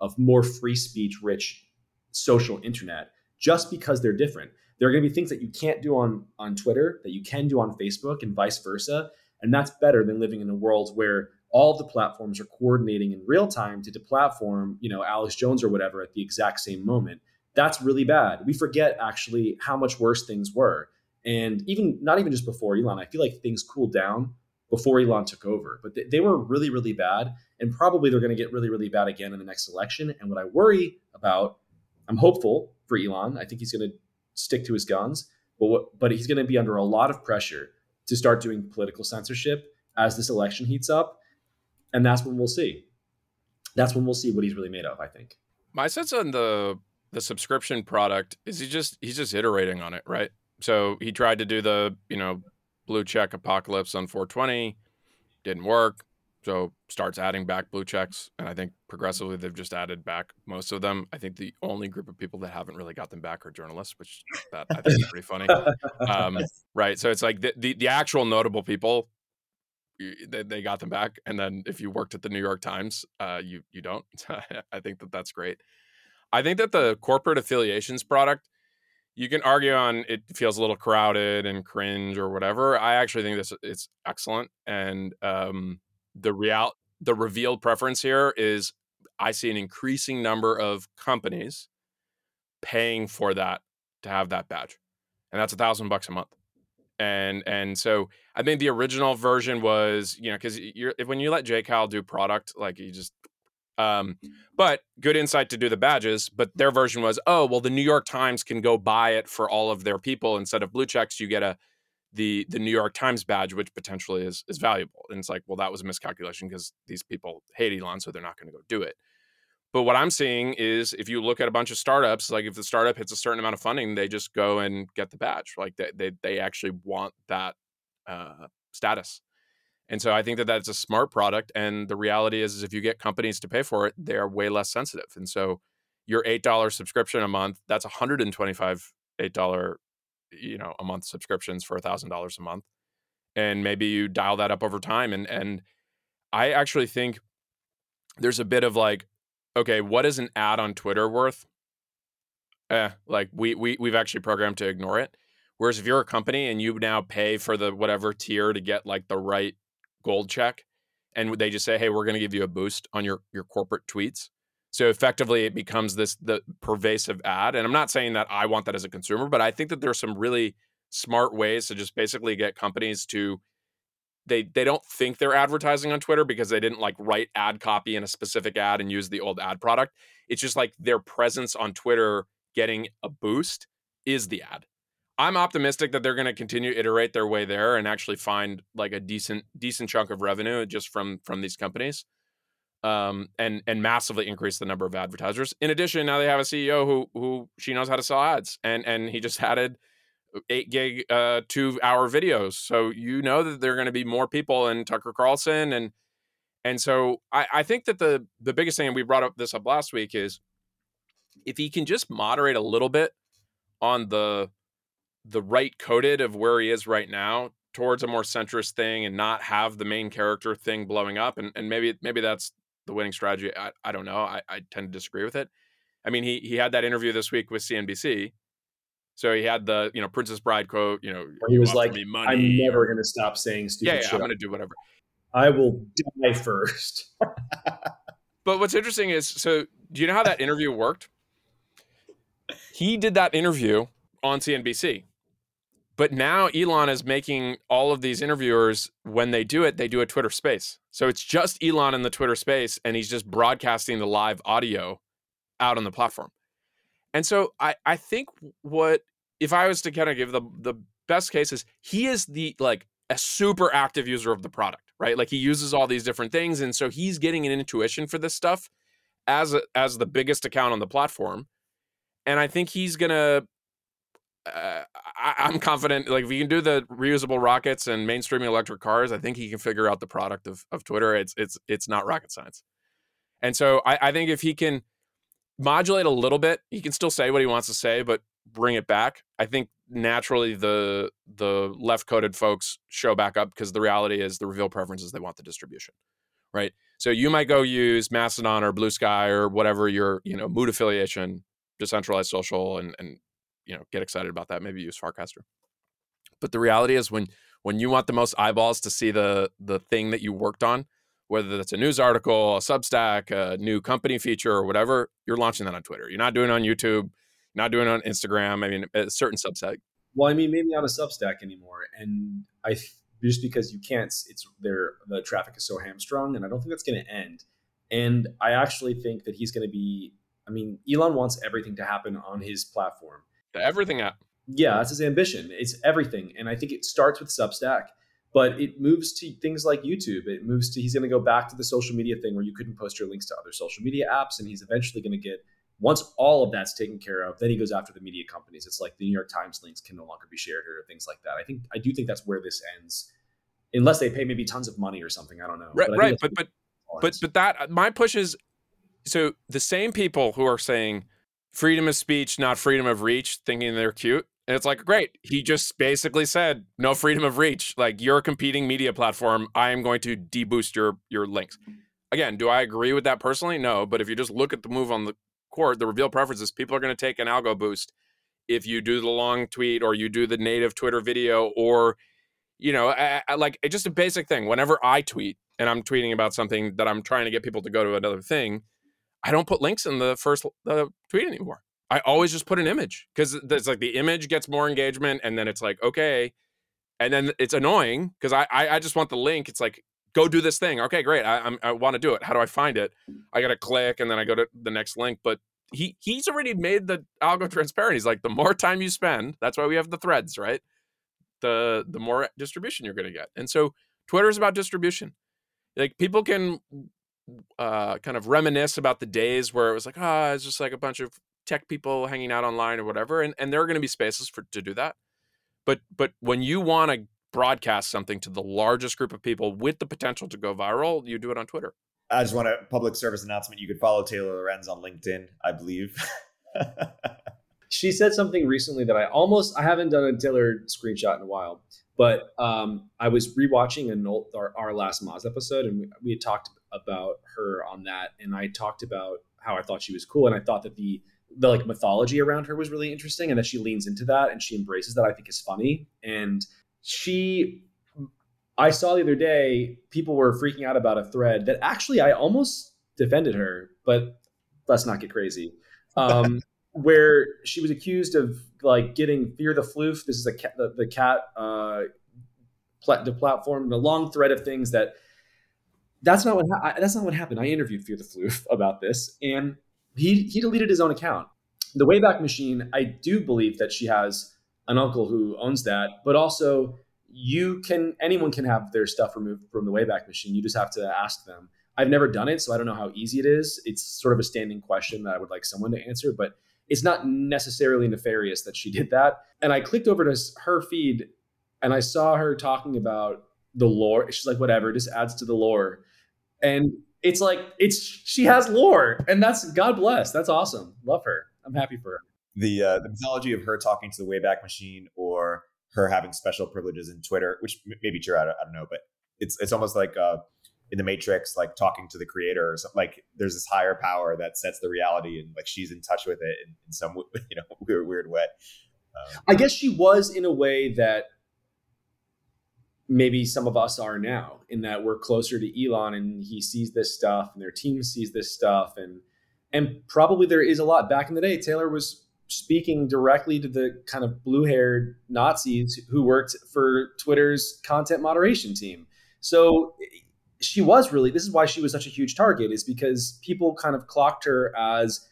of more free speech rich social internet just because they're different. There are going to be things that you can't do on on Twitter that you can do on Facebook and vice versa, and that's better than living in a world where all the platforms are coordinating in real time to deplatform, you know, Alex Jones or whatever at the exact same moment that's really bad. We forget actually how much worse things were. And even not even just before Elon, I feel like things cooled down before Elon took over, but they, they were really, really bad. And probably they're going to get really, really bad again in the next election. And what I worry about, I'm hopeful for Elon. I think he's going to stick to his guns, but what, but he's going to be under a lot of pressure to start doing political censorship as this election heats up. And that's when we'll see. That's when we'll see what he's really made of, I think. My sense on the the subscription product is he just he's just iterating on it, right? So he tried to do the, you know, blue check apocalypse on 420, didn't work. So starts adding back blue checks, and I think progressively they've just added back most of them. I think the only group of people that haven't really got them back are journalists, which that I think is pretty funny, um, right? So it's like the, the, the actual notable people, they, they got them back, and then if you worked at the New York Times, uh, you you don't. I think that that's great. I think that the corporate affiliations product, you can argue on it feels a little crowded and cringe or whatever. I actually think this it's excellent, and um, the real the revealed preference here is I see an increasing number of companies paying for that to have that badge, and that's a thousand bucks a month. And and so I think the original version was you know because you're when you let J Cal do product like you just Um, but good insight to do the badges. But their version was, oh, well, the New York Times can go buy it for all of their people instead of blue checks. You get a the the New York Times badge, which potentially is is valuable. And it's like, well, that was a miscalculation because these people hate Elon, so they're not going to go do it. But what I'm seeing is if you look at a bunch of startups, like if the startup hits a certain amount of funding, they just go and get the badge. Like they they, they actually want that uh, status. And so I think that that's a smart product. And the reality is, is if you get companies to pay for it, they are way less sensitive. And so your eight dollar subscription a month, that's 125 eight dollar, you know, a month subscriptions for a thousand dollars a month. And maybe you dial that up over time. And and I actually think there's a bit of like, okay, what is an ad on Twitter worth? Eh, like we we we've actually programmed to ignore it. Whereas if you're a company and you now pay for the whatever tier to get like the right gold check, and they just say, "Hey, we're going to give you a boost on your your corporate tweets." So effectively, it becomes this the pervasive ad. And I'm not saying that I want that as a consumer, but I think that there's some really smart ways to just basically get companies to they they don't think they're advertising on Twitter because they didn't like write ad copy in a specific ad and use the old ad product. It's just like their presence on Twitter getting a boost is the ad. I'm optimistic that they're going to continue iterate their way there and actually find like a decent decent chunk of revenue just from from these companies, um, and and massively increase the number of advertisers. In addition, now they have a CEO who who she knows how to sell ads, and and he just added eight gig uh, two hour videos, so you know that there are going to be more people in Tucker Carlson and and so I, I think that the the biggest thing and we brought up this up last week is if he can just moderate a little bit on the the right coded of where he is right now towards a more centrist thing and not have the main character thing blowing up and, and maybe maybe that's the winning strategy I, I don't know I, I tend to disagree with it. I mean he he had that interview this week with cnbc so he had the you know princess bride quote you know he was like i'm never going to stop saying stupid yeah, yeah shit. i'm going to do whatever i will die first but what's interesting is so do you know how that interview worked he did that interview on cnbc but now Elon is making all of these interviewers, when they do it, they do a Twitter space. So it's just Elon in the Twitter space, and he's just broadcasting the live audio out on the platform. And so I, I think what if I was to kind of give the the best case is he is the like a super active user of the product, right? Like he uses all these different things, and so he's getting an intuition for this stuff as a, as the biggest account on the platform. And I think he's gonna uh, I, am confident. Like if he can do the reusable rockets and mainstreaming electric cars, I think he can figure out the product of of Twitter. It's it's it's not rocket science. And so I, I think if he can modulate a little bit, he can still say what he wants to say, but bring it back. I think naturally the the left coded folks show back up because the reality is the reveal preferences they want the distribution, right? So you might go use Mastodon or Blue Sky or whatever your you know mood affiliation, decentralized social, and and you know get excited about that maybe use farcaster but the reality is when when you want the most eyeballs to see the the thing that you worked on whether that's a news article a substack a new company feature or whatever you're launching that on twitter you're not doing it on youtube not doing it on instagram i mean a certain subset well i mean maybe not a substack anymore and i just because you can't it's there the traffic is so hamstrung and i don't think that's going to end and i actually think that he's going to be i mean elon wants everything to happen on his platform the everything app. Yeah, that's his ambition. It's everything. And I think it starts with Substack, but it moves to things like YouTube. It moves to, he's going to go back to the social media thing where you couldn't post your links to other social media apps. And he's eventually going to get, once all of that's taken care of, then he goes after the media companies. It's like the New York Times links can no longer be shared or things like that. I think, I do think that's where this ends, unless they pay maybe tons of money or something. I don't know. Right. But right. But, but, but, but that, my push is, so the same people who are saying, freedom of speech, not freedom of reach, thinking they're cute. And it's like, great. He just basically said, no freedom of reach. Like you're a competing media platform. I am going to deboost your your links. Again, do I agree with that personally? No. But if you just look at the move on the court, the reveal preferences, people are going to take an algo boost if you do the long tweet or you do the native Twitter video or, you know, I, I, like just a basic thing. Whenever I tweet and I'm tweeting about something that I'm trying to get people to go to another thing, I don't put links in the first tweet anymore. I always just put an image because it's like the image gets more engagement, and then it's like okay, and then it's annoying because I, I I just want the link. It's like go do this thing. Okay, great. I, I'm, I want to do it. How do I find it? I got to click and then I go to the next link. But he he's already made the algo transparent. He's like, the more time you spend, that's why we have the threads, right? The the more distribution you're to get. And so Twitter is about distribution. Like people can uh, kind of reminisce about the days where it was like, ah, oh, it's just like a bunch of tech people hanging out online or whatever, and and there are going to be spaces for to do that. But but when you want to broadcast something to the largest group of people with the potential to go viral, you do it on Twitter. I just want a public service announcement. You could follow Taylor Lorenz on LinkedIn, I believe. she said something recently that I almost I haven't done a Taylor screenshot in a while, but um, I was rewatching an old, our, our last Moz episode, and we, we had talked about her on that, and I talked about how I thought she was cool, and I thought that the the like mythology around her was really interesting, and that she leans into that and she embraces that. I think is funny, and she I saw the other day people were freaking out about a thread that actually I almost defended her, but let's not get crazy. Um, where she was accused of like getting fear the floof. This is a cat, the, the cat uh, plat- the platform, a long thread of things that that's not what ha- that's not what happened. I interviewed Fear the Floof about this, and he he deleted his own account. The Wayback Machine, I do believe that she has an uncle who owns that, but also you can anyone can have their stuff removed from the Wayback Machine. You just have to ask them. I've never done it, so I don't know how easy it is. It's sort of a standing question that I would like someone to answer, but it's not necessarily nefarious that she did that. And I clicked over to her feed and I saw her talking about the lore. She's like, whatever, just adds to the lore. And it's like, it's she has lore, and that's God bless. That's awesome. Love her. I'm happy for her. The uh, the mythology of her talking to the Wayback Machine or her having special privileges in Twitter, which may be true. I don't, I don't know, but it's it's almost like uh, in the Matrix, like talking to the creator or something. Like there's this higher power that sets the reality, and like she's in touch with it in, in some you know weird weird way. Um, I guess she was in a way that maybe some of us are now, in that we're closer to Elon, and he sees this stuff, and their team sees this stuff, and and probably there is a lot. Back in the day, Taylor was speaking directly to the kind of blue haired Nazis who worked for Twitter's content moderation team. So she was really, this is why she was such a huge target, is because people kind of clocked her as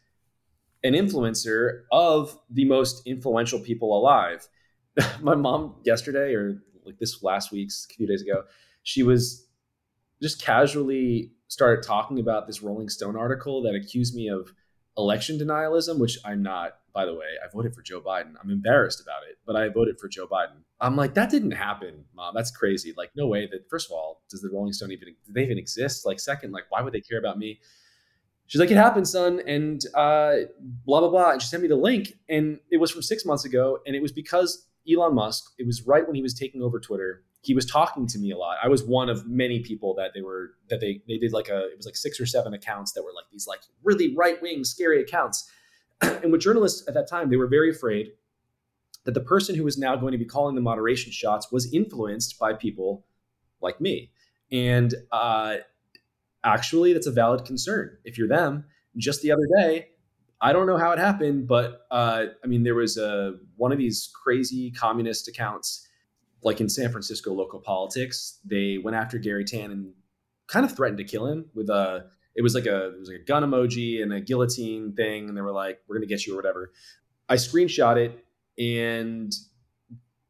an influencer of the most influential people alive. My mom yesterday, or like this last week's a few days ago, she was just casually started talking about this Rolling Stone article that accused me of election denialism, which I'm not by the way, I voted for Joe Biden. I'm embarrassed about it, but I voted for Joe Biden. I'm like, that didn't happen, mom. That's crazy. Like, no way that, first of all, does the Rolling Stone even, do they even exist? Like, second, like, why would they care about me? She's like, it happened, son. And uh, blah, blah, blah. And she sent me the link. And it was from six months ago. And it was because Elon Musk, it was right when he was taking over Twitter. He was talking to me a lot. I was one of many people that they were, that they, they did like a, it was like six or seven accounts that were like these like really right wing, scary accounts and with journalists at that time, they were very afraid that the person who was now going to be calling the moderation shots was influenced by people like me. And uh, actually, that's a valid concern. If you're them, just the other day, I don't know how it happened, but uh, I mean, there was a one of these crazy communist accounts, like in San Francisco local politics. They went after Garry Tan and kind of threatened to kill him with a it was like a it was like a gun emoji and a guillotine thing, and they were like, "We're gonna get you" or whatever. I screenshot it and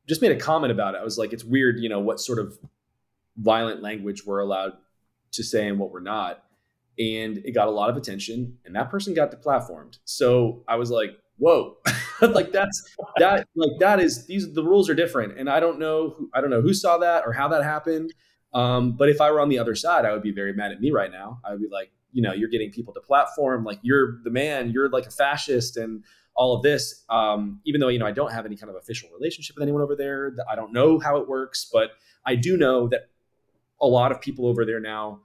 just made a comment about it. I was like, "It's weird, you know, what sort of violent language we're allowed to say and what we're not." And it got a lot of attention, and that person got deplatformed. So I was like, "Whoa!" like that's that like that is these the rules are different, and I don't know who, I don't know who saw that or how that happened. Um, but if I were on the other side, I would be very mad at me right now. I would be like, you know, you're getting people to platform, like you're the man, you're like a fascist, and all of this. Um, even though you know I don't have any kind of official relationship with anyone over there, I don't know how it works, but I do know that a lot of people over there now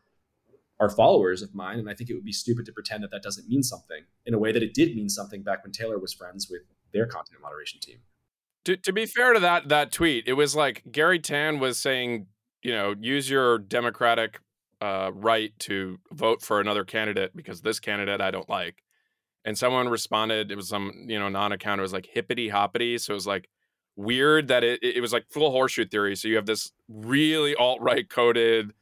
are followers of mine, and I think it would be stupid to pretend that that doesn't mean something in a way that it did mean something back when Taylor was friends with their content moderation team. To, to be fair to that that tweet, it was like Garry Tan was saying you know, use your democratic uh, right to vote for another candidate because this candidate I don't like. And someone responded, it was some, you know, non account, it was like hippity hoppity. So it was like weird that it, it was like full horseshoe theory. So you have this really alt right coded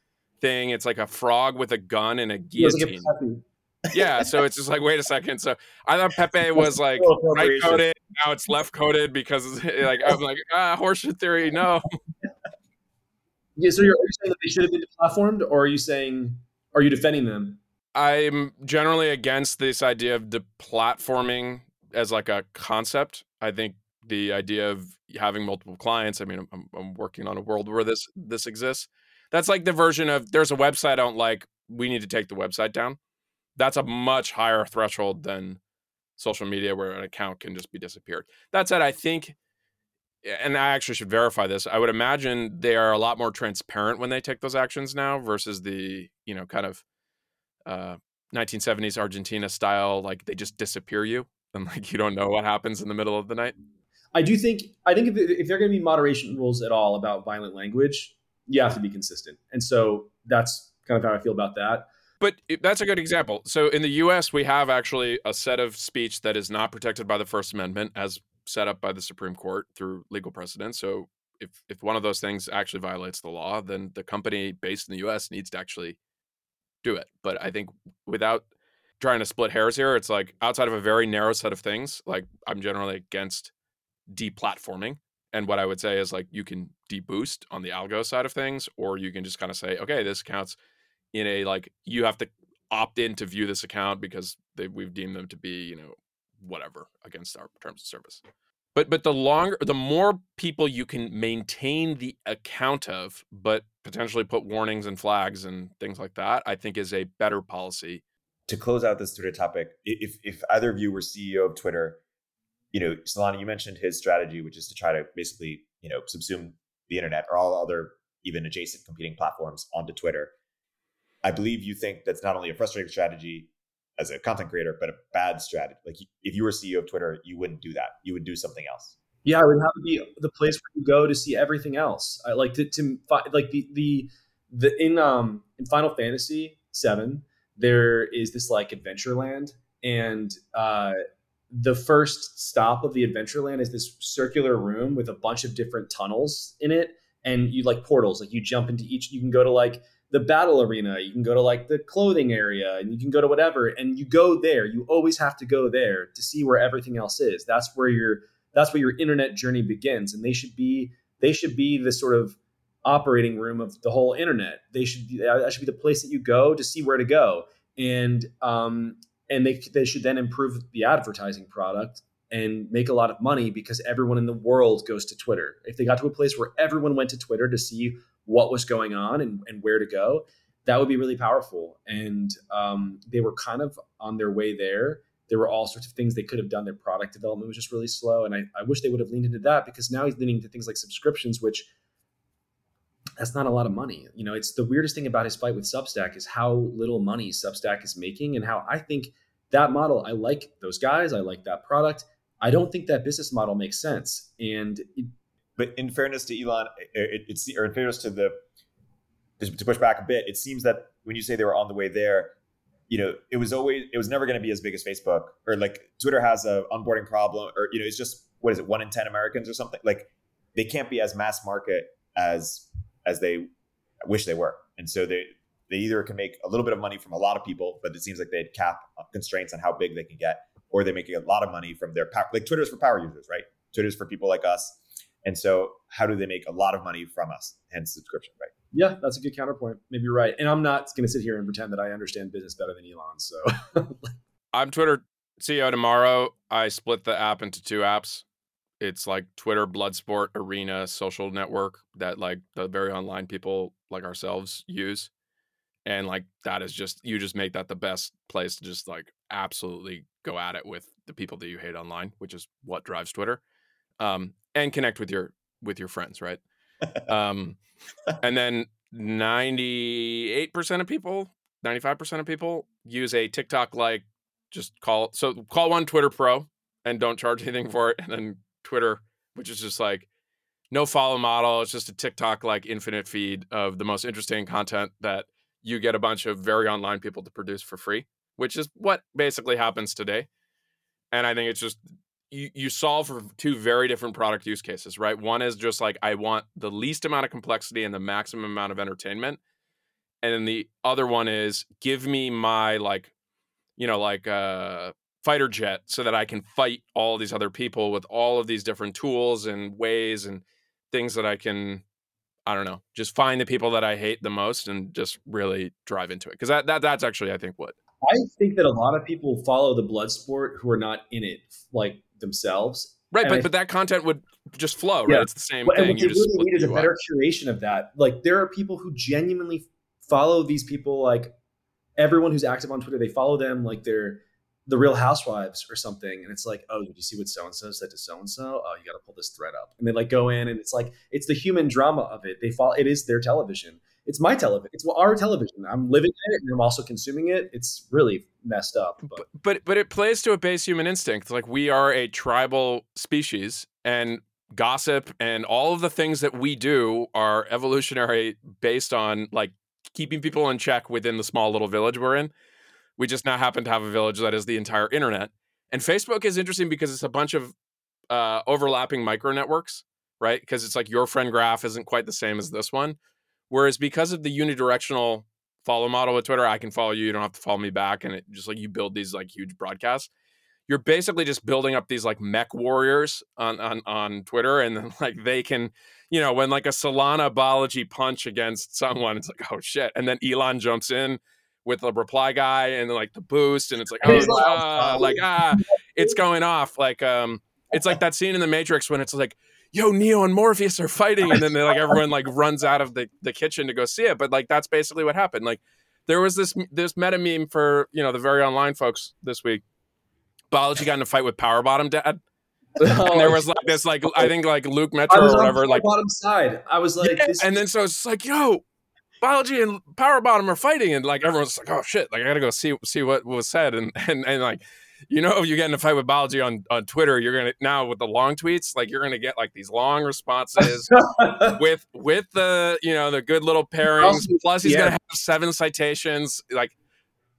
thing. It's like a frog with a gun and a It like a guillotine. Yeah, so it's just like, wait a second. So I thought Pepe was like right coded. Now it's left coded because like I'm like ah horseshoe theory. No, Yeah, so you're, are you saying that they should have been deplatformed, or are you saying are you defending them? I'm generally against this idea of deplatforming as like a concept. I think the idea of having multiple clients. I mean, I'm, I'm working on a world where this this exists. That's like the version of there's a website I don't like. We need to take the website down. That's a much higher threshold than social media where an account can just be disappeared. That said, I think, and I actually should verify this. I would imagine they are a lot more transparent when they take those actions now versus the you know kind of uh, 1970s Argentina style, like they just disappear you and like you don't know what happens in the middle of the night. I do think I think if, if there are going to be moderation rules at all about violent language, you have to be consistent, and so that's kind of how I feel about that. But that's a good example. So in the US, we have actually a set of speech that is not protected by the First Amendment as set up by the Supreme Court through legal precedent. So if, if one of those things actually violates the law, then the company based in the US needs to actually do it. But I think without trying to split hairs here, it's like outside of a very narrow set of things, like I'm generally against deplatforming. And what I would say is like you can deboost on the algo side of things, or you can just kind of say, okay, this counts in a like you have to opt in to view this account because they, we've deemed them to be you know whatever against our terms of service. But but the longer the more people you can maintain the account of but potentially put warnings and flags and things like that i think is a better policy. To close out this Twitter topic, if if either of you were CEO of Twitter, you know, Solana, you mentioned his strategy, which is to try to basically, you know, subsume the internet or all other even adjacent competing platforms onto Twitter. I believe you think that's not only a frustrating strategy as a content creator, but a bad strategy. Like if you were CEO of Twitter, you wouldn't do that. You would do something else. Yeah, it would have to be the place where you go to see everything else. I like to, to like the the the in um in Final Fantasy Seven, there is this like Adventureland, and uh, the first stop of the Adventureland is this circular room with a bunch of different tunnels in it, and you like portals. Like you jump into each. You can go to like the battle arena. You can go to like the clothing area, and you can go to whatever. And you go there. You always have to go there to see where everything else is. That's where your that's where your internet journey begins and they should be they should be the sort of operating room of the whole internet they should be that should be the place that you go to see where to go and um and they they should then improve the advertising product and make a lot of money because everyone in the world goes to twitter if they got to a place where everyone went to twitter to see what was going on and, and where to go that would be really powerful and um, they were kind of on their way there there were all sorts of things they could have done. Their product development was just really slow. And I, I wish they would have leaned into that because now he's leaning into things like subscriptions, which that's not a lot of money. You know, it's the weirdest thing about his fight with Substack is how little money Substack is making and how I think that model, I like those guys. I like that product. I don't think that business model makes sense. And it, But in fairness to Elon, it, it's or in fairness to the to push back a bit, it seems that when you say they were on the way there, you know, it was always it was never going to be as big as Facebook or like Twitter has a onboarding problem or you know, it's just what is it, one in ten Americans or something? Like they can't be as mass market as as they wish they were, and so they they either can make a little bit of money from a lot of people, but it seems like they'd cap uh, constraints on how big they can get, or they're making a lot of money from their power. Like Twitter's for power users, right? Twitter's for people like us, and so how do they make a lot of money from us? Hence subscription, right? yeah, that's a good counterpoint. Maybe you're right. And I'm not going to sit here and pretend that I understand business better than Elon. So I'm Twitter CEO tomorrow. I split the app into two apps. It's like Twitter, Bloodsport, Arena, social network that like the very online people like ourselves use. And like that is just you just make that the best place to just like absolutely go at it with the people that you hate online, which is what drives Twitter. Um, and connect with your with your friends, right? Um, and then 98% of people, 95% of people use a TikTok like just call so call one Twitter Pro and don't charge anything for it. And then Twitter, which is just like no follow model. It's just a TikTok like infinite feed of the most interesting content that you get a bunch of very online people to produce for free, which is what basically happens today. And I think it's just you, you solve for two very different product use cases, right? One is just like I want the least amount of complexity and the maximum amount of entertainment. and then the other one is give me my like you know like uh fighter jet so that I can fight all these other people with all of these different tools and ways and things that I can I don't know, just find the people that I hate the most and just really drive into it. Cuz that, that that's actually I think what I think that a lot of people follow the blood sport who are not in it like themselves. Right, And but I but that content would just flow, right? Yeah. It's the same and thing. what You just really split need is a better curation of that. Like there are people who genuinely follow these people. Like everyone who's active on Twitter, they follow them like they're the Real Housewives or something. And it's like, oh, did you see what so and so said to so and so? Oh, you got to pull this thread up. And they like go in, and it's like it's the human drama of it. They follow. It is their television. It's my television. It's our television. I'm living in it, and I'm also consuming it. It's really messed up. But but but but it plays to a base human instinct. Like we are a tribal species, and gossip and all of the things that we do are evolutionary based on like keeping people in check within the small little village we're in. We just now happen to have a village that is the entire internet. And Facebook is interesting because it's a bunch of uh, overlapping micro networks, right? Because it's like your friend graph isn't quite the same as this one. Whereas because of the unidirectional follow model with Twitter, I can follow you, you don't have to follow me back. And it just like you build these like huge broadcasts. You're basically just building up these like mech warriors on on on Twitter, and then like they can, you know, when like a Solana Balaji punch against someone, it's like, oh shit. And then Elon jumps in with the reply guy and like the boost, and it's like, oh like, ah, like ah, it's going off. Like um it's like that scene in the Matrix when it's like, yo, Neo and Morpheus are fighting, and then they like everyone like runs out of the, the kitchen to go see it. But like that's basically what happened. Like there was this this meta meme for you know the very online folks this week. Balaji got in a fight with Power Bottom Dad, and there was like this like I think like Luke Metro or whatever like bottom side. I was like, yeah, this and then so it's like, yo, Balaji and power bottom are fighting, and like everyone's like, oh shit, like I gotta go see see what was said, and and and like, you know, if you get in a fight with Balaji on on Twitter, you're gonna now with the long tweets, like you're gonna get like these long responses with with the you know the good little pairings. Plus, he's yeah. gonna have seven citations, like.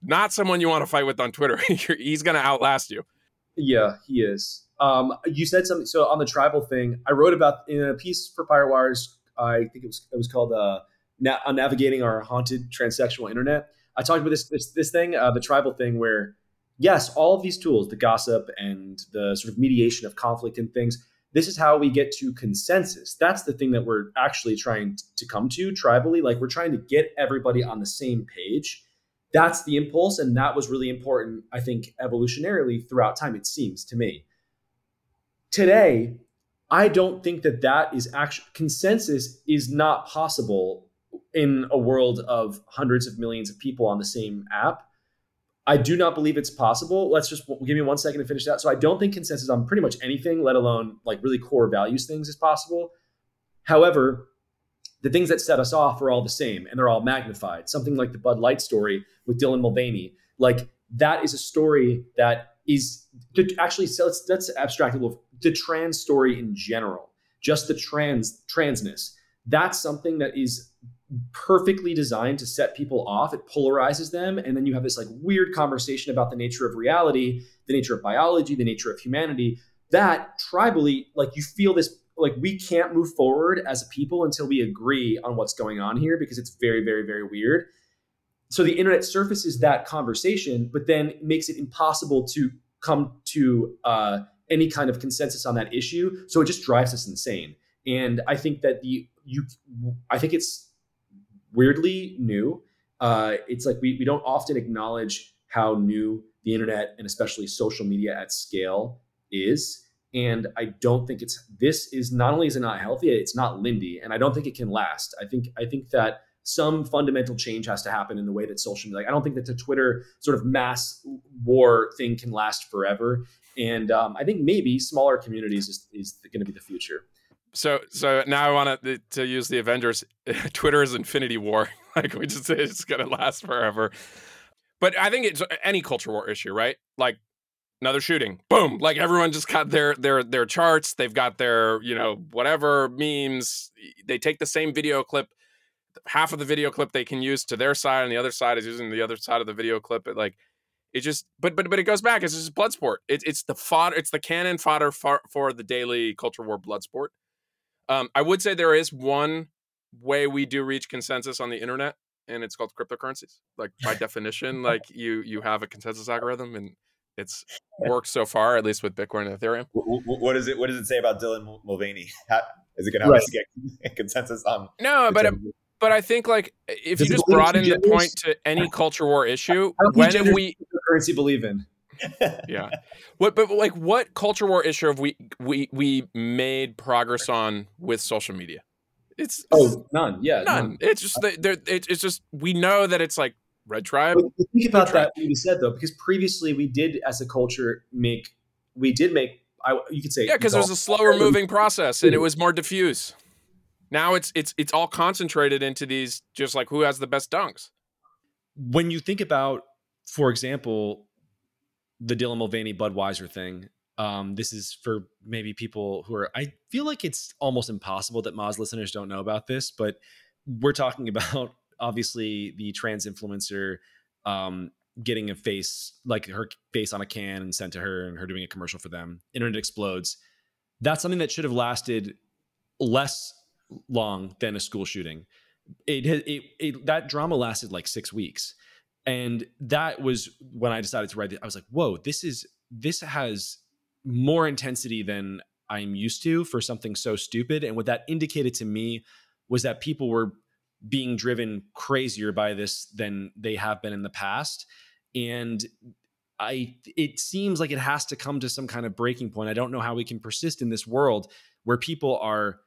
Not someone you want to fight with on Twitter. he's to outlast you. Yeah, he is. Um, you said something. So on the tribal thing, I wrote about in a piece for Pirate Wires. I think it was it was called uh, Na- on navigating our haunted transsexual internet. I talked about this this this thing, uh, the tribal thing, where yes, all of these tools, the gossip and the sort of mediation of conflict and things. This is how we get to consensus. That's the thing that we're actually trying to come to tribally. Like we're trying to get everybody on the same page that's the impulse and that was really important i think evolutionarily throughout time it seems to me today i don't think that that is actually consensus is not possible in a world of hundreds of millions of people on the same app i do not believe it's possible let's just give me one second to finish that so i don't think consensus on pretty much anything let alone like really core values things is possible however the things that set us off are all the same and they're all magnified. Something like the Bud Light story with Dylan Mulvaney, like that is a story that is actually so let's let's abstract a little. The trans story in general, just the trans transness, that's something that is perfectly designed to set people off. It polarizes them, and then you have this like weird conversation about the nature of reality, the nature of biology, the nature of humanity. That tribally, like you feel this like we can't move forward as a people until we agree on what's going on here because it's very very very weird so the internet surfaces that conversation but then makes it impossible to come to uh, any kind of consensus on that issue so it just drives us insane and i think that the you i think it's weirdly new uh, it's like we, we don't often acknowledge how new the internet and especially social media at scale is and I don't think it's this is not only is it not healthy, it's not Lindy, and I don't think it can last. I think I think that some fundamental change has to happen in the way that social media. Like I don't think that the Twitter sort of mass war thing can last forever, and um, I think maybe smaller communities is, is going to be the future. So so now I want to to use the Avengers. Twitter is Infinity War. like we just say it's gonna last forever. But I think it's uh, any culture war issue, right? Like another shooting, boom! Like everyone just got their their their charts. They've got their you know whatever memes. They take the same video clip. Half of the video clip they can use to their side, and the other side is using the other side of the video clip. It like it just but but but it goes back. It's just blood sport. It, it's the fodder. It's the cannon fodder for, for the daily culture war blood sport. Um, I would say there is one way we do reach consensus on the internet, and it's called cryptocurrencies. Like by definition, like you you have a consensus algorithm, and it's worked so far, at least with Bitcoin and Ethereum. What is it? What does it say about Dylan Mulvaney? How, is it going to help us get consensus on? No, but but I think like if Does you just brought broaden the point to any culture war issue, when we currency believe in? Yeah. What but like what culture war issue have we we we made progress on with social media? It's oh none. Yeah, none. none. It's just there. It's just we know that it's like red tribe. think about that. You said though, because previously we did as a culture make we did make. I, you could say yeah, because it was a slower moving process and it was more diffuse. Now it's it's it's all concentrated into these just like who has the best dunks. When you think about, for example, the Dylan Mulvaney Budweiser thing, um, this is for maybe people who are. I feel like it's almost impossible that Moz listeners don't know about this, but we're talking about obviously the trans influencer um, getting a face like her face on a can and sent to her, and her doing a commercial for them. Internet explodes. That's something that should have lasted less long than a school shooting. It, it, it that drama lasted like six weeks, and that was when I decided to write it. I was like, "Whoa, this is this has more intensity than I'm used to for something so stupid." And what that indicated to me was that people were being driven crazier by this than they have been in the past, and I it seems like it has to come to some kind of breaking point. I don't know how we can persist in this world where people are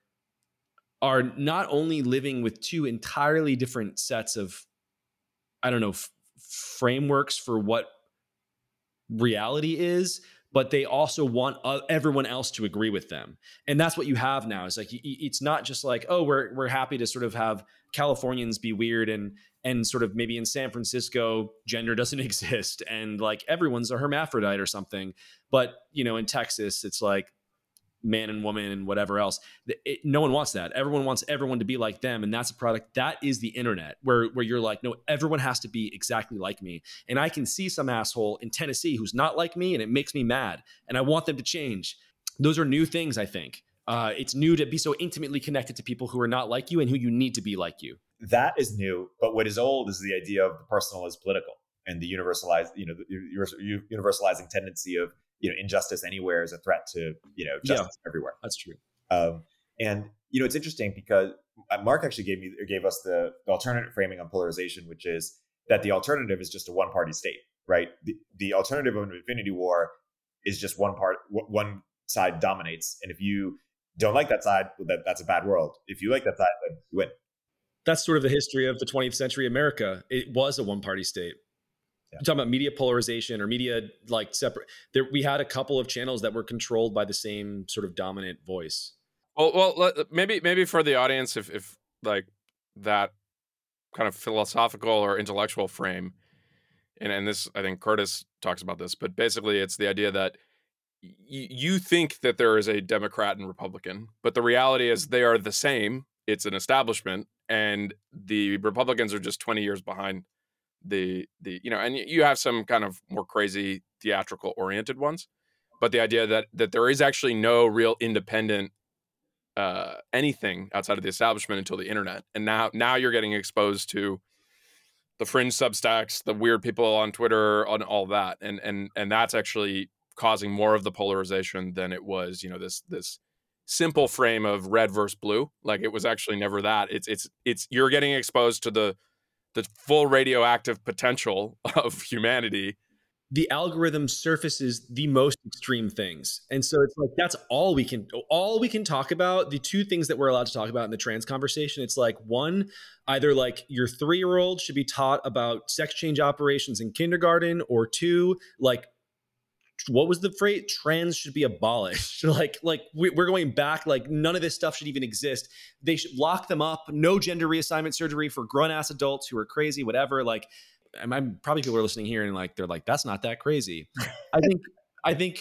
are not only living with two entirely different sets of i don't know frameworks for what reality is but they also want uh, everyone else to agree with them. And that's what you have now is like it's not just like oh we're we're happy to sort of have californians be weird and and sort of maybe in san francisco gender doesn't exist and like everyone's a hermaphrodite or something. But you know in texas it's like man and woman and whatever else. It, no one wants that. Everyone wants everyone to be like them, and that's a product that is the internet, where where you're like, no, everyone has to be exactly like me, and I can see some asshole in Tennessee who's not like me, and it makes me mad, and I want them to change. Those are new things, I think. Uh, it's new to be so intimately connected to people who are not like you and who you need to be like you. That is new, but what is old is the idea of the personal is political and the universalized, you know, the universalizing tendency of you know injustice anywhere is a threat to you know justice yeah, everywhere. That's true. Um, and you know it's interesting because uh, Marc actually gave me gave us the, the alternative framing on polarization, which is that the alternative is just a one party state, right? The, the alternative of an infinity war is just one part, one side dominates, and if you don't like that side, well, that, that's a bad world. If you like that side, then you win. That's sort of the history of the 20th century America. It was a one party state. Yeah. talking about media polarization or media like separate. There, we had a couple of channels that were controlled by the same sort of dominant voice. Well, well, maybe maybe for the audience, if if like that kind of philosophical or intellectual frame, and and this I think Curtis talks about this, but basically it's the idea that y- you think that there is a Democrat and Republican, but the reality is they are the same. It's an establishment, and the Republicans are just twenty years behind the the you know and you have some kind of more crazy theatrical oriented ones but the idea that that there is actually no real independent uh, anything outside of the establishment until the internet and now now you're getting exposed to the fringe substacks the weird people on twitter on all that and and and that's actually causing more of the polarization than it was you know this this simple frame of red versus blue like it was actually never that it's it's it's you're getting exposed to the the full radioactive potential of humanity. The algorithm surfaces the most extreme things. And so it's like that's all we can all we can talk about the two things that we're allowed to talk about in the trans conversation it's like one either like your three year old should be taught about sex change operations in kindergarten or two like what was the phrase? Trans should be abolished. Like like we, are going back like none of this stuff should even exist. They should lock them up. No gender reassignment surgery for grown ass adults who are crazy whatever. Like i'm probably people are listening here and like they're like that's not that crazy. I think i think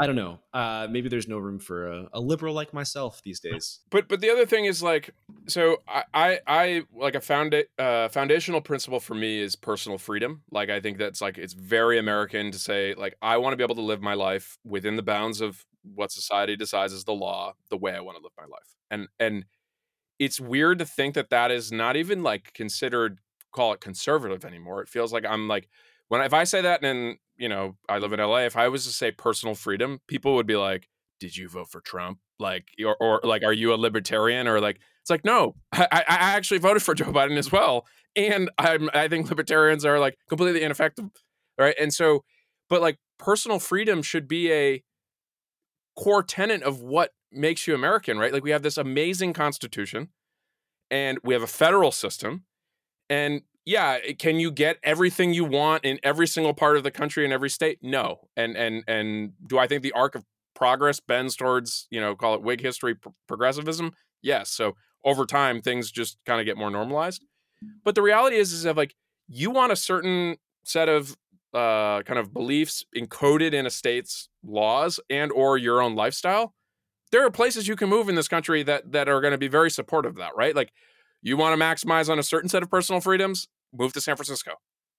I don't know. Uh, maybe there's no room for a, a, liberal like myself these days. But but the other thing is like, so I I, I like a found uh, foundational principle for me is personal freedom. Like I think that's like it's very American to say like I want to be able to live my life within the bounds of what society decides is the law, the way I want to live my life. And and it's weird to think that that is not even like considered call it conservative anymore. It feels like I'm like when if I say that and you know I live in LA, if I was to say personal freedom, people would be like, "Did you vote for Trump?" Like or, or like, "Are you a libertarian?" Or like, it's like, no, I, I actually voted for Joe Biden as well, and I'm I think libertarians are like completely ineffective, right? And so, but like personal freedom should be a core tenet of what makes you American, right? Like we have this amazing constitution and we have a federal system. And yeah, can you get everything you want in every single part of the country in every state? No. And and and do I think the arc of progress bends towards, you know, call it Whig history progressivism? Yes. So over time things just kind of get more normalized. But the reality is is that like you want a certain set of uh, kind of beliefs encoded in a state's laws and or your own lifestyle there are places you can move in this country that that are going to be very supportive of that right like you want to maximize on a certain set of personal freedoms move to san francisco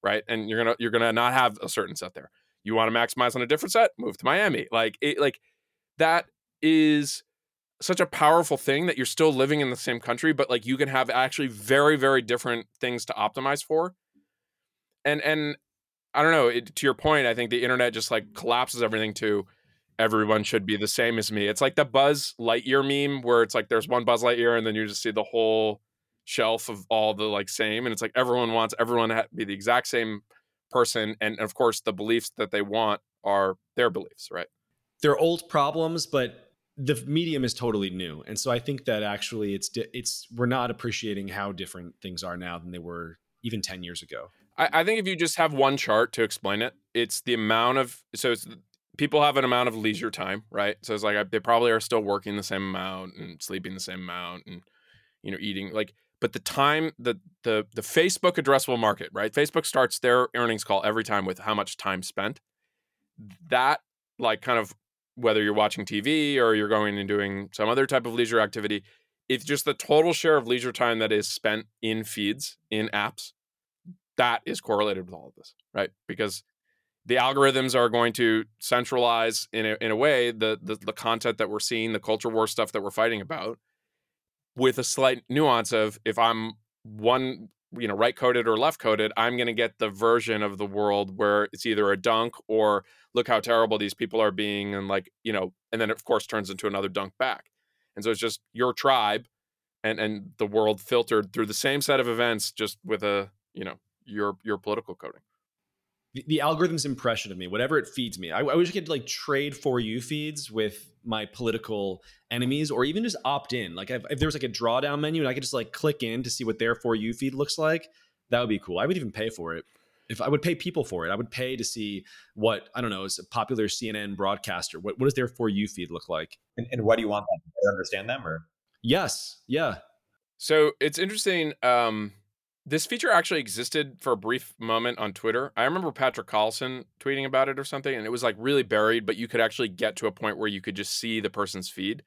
right and you're gonna you're gonna not have a certain set there you want to maximize on a different set move to miami like it like that is such a powerful thing that you're still living in the same country but like you can have actually very very different things to optimize for and and I don't know. It, to your point, I think the internet just like collapses everything to everyone should be the same as me. It's like the Buzz Lightyear meme where it's like there's one Buzz Lightyear and then you just see the whole shelf of all the like same, and it's like everyone wants everyone to be the exact same person, and of course the beliefs that they want are their beliefs, right? They're old problems, but the medium is totally new, and so I think that actually it's it's we're not appreciating how different things are now than they were even ten years ago. I, I think if you just have one chart to explain it, it's the amount of so it's people have an amount of leisure time, right? So it's like they probably are still working the same amount and sleeping the same amount and you know eating like but the time the the the Facebook addressable market, right? Facebook starts their earnings call every time with how much time spent. That like kind of whether you're watching TV or you're going and doing some other type of leisure activity, it's just the total share of leisure time that is spent in feeds, in apps, that is correlated with all of this, right? Because the algorithms are going to centralize in a, in a way the, the the content that we're seeing, the culture war stuff that we're fighting about, with a slight nuance of if I'm one you know right coded or left coded i'm going to get the version of the world where it's either a dunk or look how terrible these people are being and like you know and then of course turns into another dunk back. And so it's just your tribe and and the world filtered through the same set of events just with a you know your your political coding. The, the algorithm's impression of me whatever it feeds me. I, I wish i could like trade for you feeds with my political enemies or even just opt in like if, if there was like a drawdown menu and i could just like click in to see what their for you feed looks like that would be cool i would even pay for it if I would pay people for it, I would pay to see what I don't know is a popular CNN broadcaster. What what does their for you feed look like? And, and what do you want them to understand them or? Yes, yeah. So it's interesting. Um, this feature actually existed for a brief moment on Twitter. I remember Patrick Collison tweeting about it or something, and it was like really buried, but you could actually get to a point where you could just see the person's feed.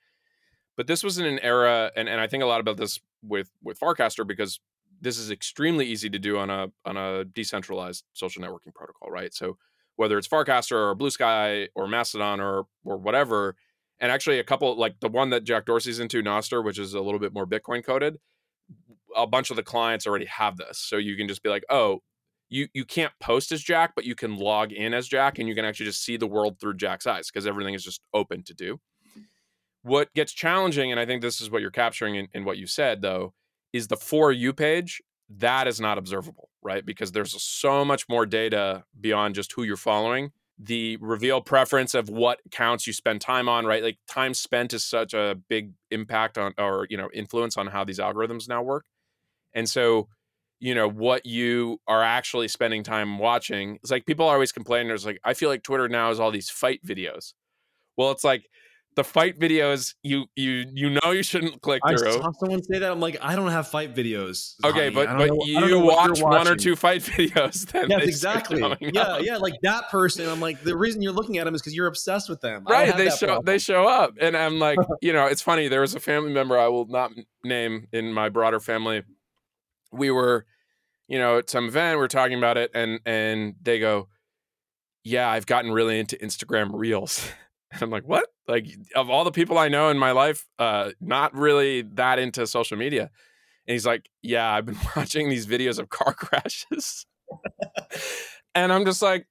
But this was in an era, and, and I think a lot about this with with Farcaster because this is extremely easy to do on a on a decentralized social networking protocol, right? So whether it's Farcaster or Blue Sky or Mastodon or or whatever, and actually a couple like the one that Jack Dorsey's into, Nostr, which is a little bit more Bitcoin coded a bunch of the clients already have this. So you can just be like, oh, you you can't post as Jack, but you can log in as Jack and you can actually just see the world through Jack's eyes because everything is just open to do. What gets challenging, and I think this is what you're capturing in, in what you said, though, is the for you page. That is not observable, right? Because there's so much more data beyond just who you're following the reveal preference of what counts you spend time on right like time spent is such a big impact on or you know influence on how these algorithms now work and so, you know, what you are actually spending time watching, it's like people are always complaining. There's like, I feel like Twitter now is all these fight videos. Well, it's like the fight videos you you you know you shouldn't click through. I saw someone say that. I'm like, I don't have fight videos. Okay, honey. but but know, you watch one or two fight videos. Then yes, exactly. Yeah, up. yeah. Like that person. I'm like, the reason you're looking at them is because you're obsessed with them. Right. They show problem. they show up, and I'm like, you know, it's funny. There was a family member I will not name in my broader family we were, you know, at some event, we are talking about it, and and they go, "Yeah, I've gotten really into Instagram Reels." And I'm like, what? Like, of all the people I know in my life, uh, not really that into social media. And he's like, yeah, I've been watching these videos of car crashes. and I'm just like,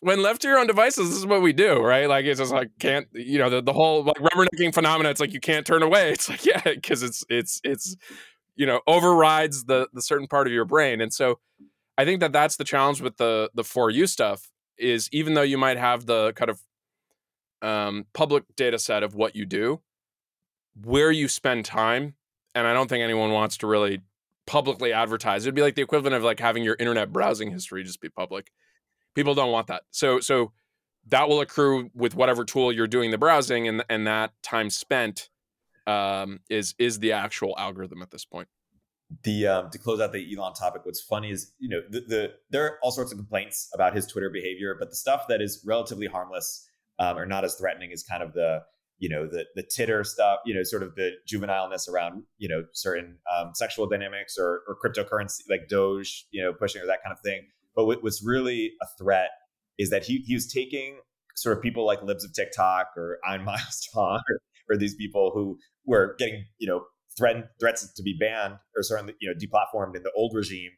when left to your own devices, this is what we do, right? Like it's just like can't you know the, the whole like rubbernecking phenomena. It's like you can't turn away. It's like yeah, because it's it's it's you know overrides the the certain part of your brain, and so I think that that's the challenge with the the for you stuff is even though you might have the kind of um, public data set of what you do, where you spend time, and I don't think anyone wants to really publicly advertise. It'd be like the equivalent of like having your internet browsing history just be public. People don't want that. So so that will accrue with whatever tool you're doing the browsing, and and that time spent um, is is the actual algorithm at this point. The um, to close out the Elon topic, what's funny is you know the, the there are all sorts of complaints about his Twitter behavior, but the stuff that is relatively harmless um, or not as threatening is kind of the you know the the titter stuff you know sort of the juvenileness around you know certain um, sexual dynamics or, or cryptocurrency like doge you know pushing or that kind of thing but what, what's really a threat is that he, he was taking sort of people like libs of tiktok or i'm miles or, or these people who were getting you know threatened threats to be banned or certainly you know deplatformed in the old regime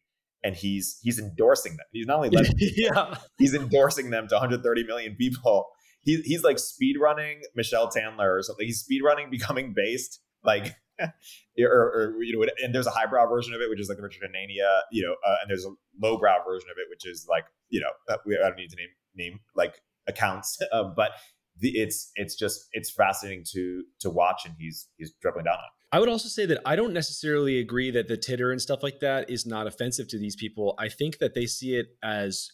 and he's he's endorsing them. He's not only letting yeah. he's endorsing them to 130 million people. He, he's like speed running Michelle Tanner or something. He's speed running becoming based like or, or, you know, and there's a highbrow version of it, which is like the Richard Hanania, you know, uh, and there's a lowbrow version of it, which is like, you know, uh, we, I don't need to name name like accounts, uh, but the, it's it's just it's fascinating to to watch, and he's he's dribbling down on. I would also say that I don't necessarily agree that the titter and stuff like that is not offensive to these people. I think that they see it as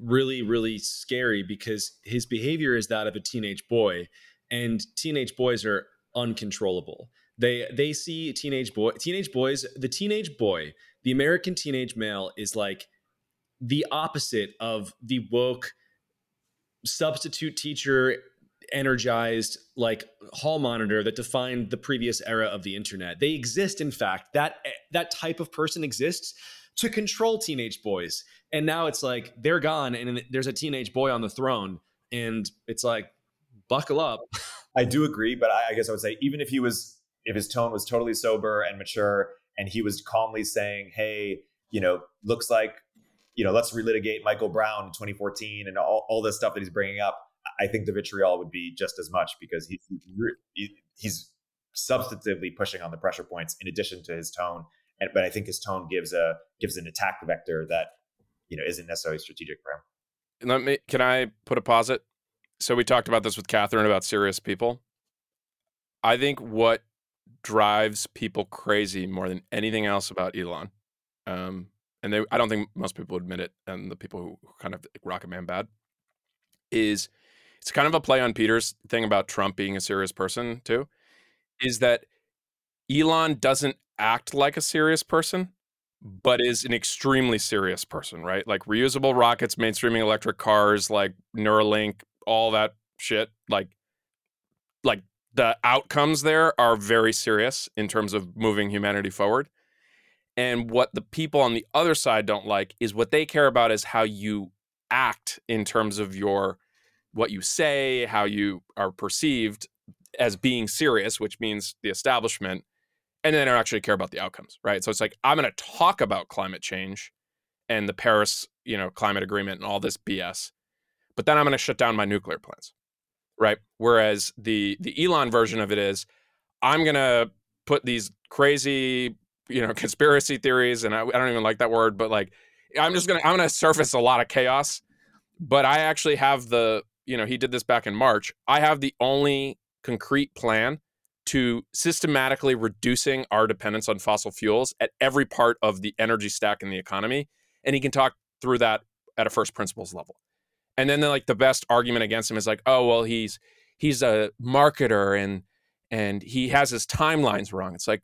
really, really scary because his behavior is that of a teenage boy, and teenage boys are uncontrollable. They they see teenage boy teenage boys the teenage boy the American teenage male is like the opposite of the woke substitute teacher energized like hall monitor that defined the previous era of the internet they exist in fact that that type of person exists to control teenage boys. And now it's like they're gone and there's a teenage boy on the throne. And it's like, buckle up. I do agree, but I, I guess I would say even if he was, if his tone was totally sober and mature and he was calmly saying, hey, you know, looks like, you know, let's relitigate Michael Brown in 2014 and all, all this stuff that he's bringing up, I think the vitriol would be just as much because he, he he's substantively pushing on the pressure points in addition to his tone and, but I think his tone gives a gives an attack vector that you know isn't necessarily strategic for him. Let me can I put a posit? So we talked about this with Catherine about serious people. I think what drives people crazy more than anything else about Elon, um, and they, I don't think most people admit it, and the people who kind of Rocket Man bad, is it's kind of a play on Peter's thing about Trump being a serious person too, is that Elon doesn't act like a serious person, but is an extremely serious person, right? Like reusable rockets, mainstreaming electric cars, like Neuralink, all that shit. Like, like the outcomes there are very serious in terms of moving humanity forward. And what the people on the other side don't like is what they care about is how you act in terms of your what you say, how you are perceived as being serious, which means the establishment and then I don't actually care about the outcomes, right? So it's like I'm going to talk about climate change and the Paris, you know, climate agreement and all this BS, but then I'm going to shut down my nuclear plants, right? Whereas the the Elon version of it is I'm going to put these crazy, you know, conspiracy theories, and I, I don't even like that word, but like I'm just gonna I'm gonna surface a lot of chaos, but I actually have the you know he did this back in March. I have the only concrete plan to systematically reducing our dependence on fossil fuels at every part of the energy stack in the economy. And he can talk through that at a first principles level. And then the, like the best argument against him is like, oh well, he's he's a marketer and and he has his timelines wrong. It's like,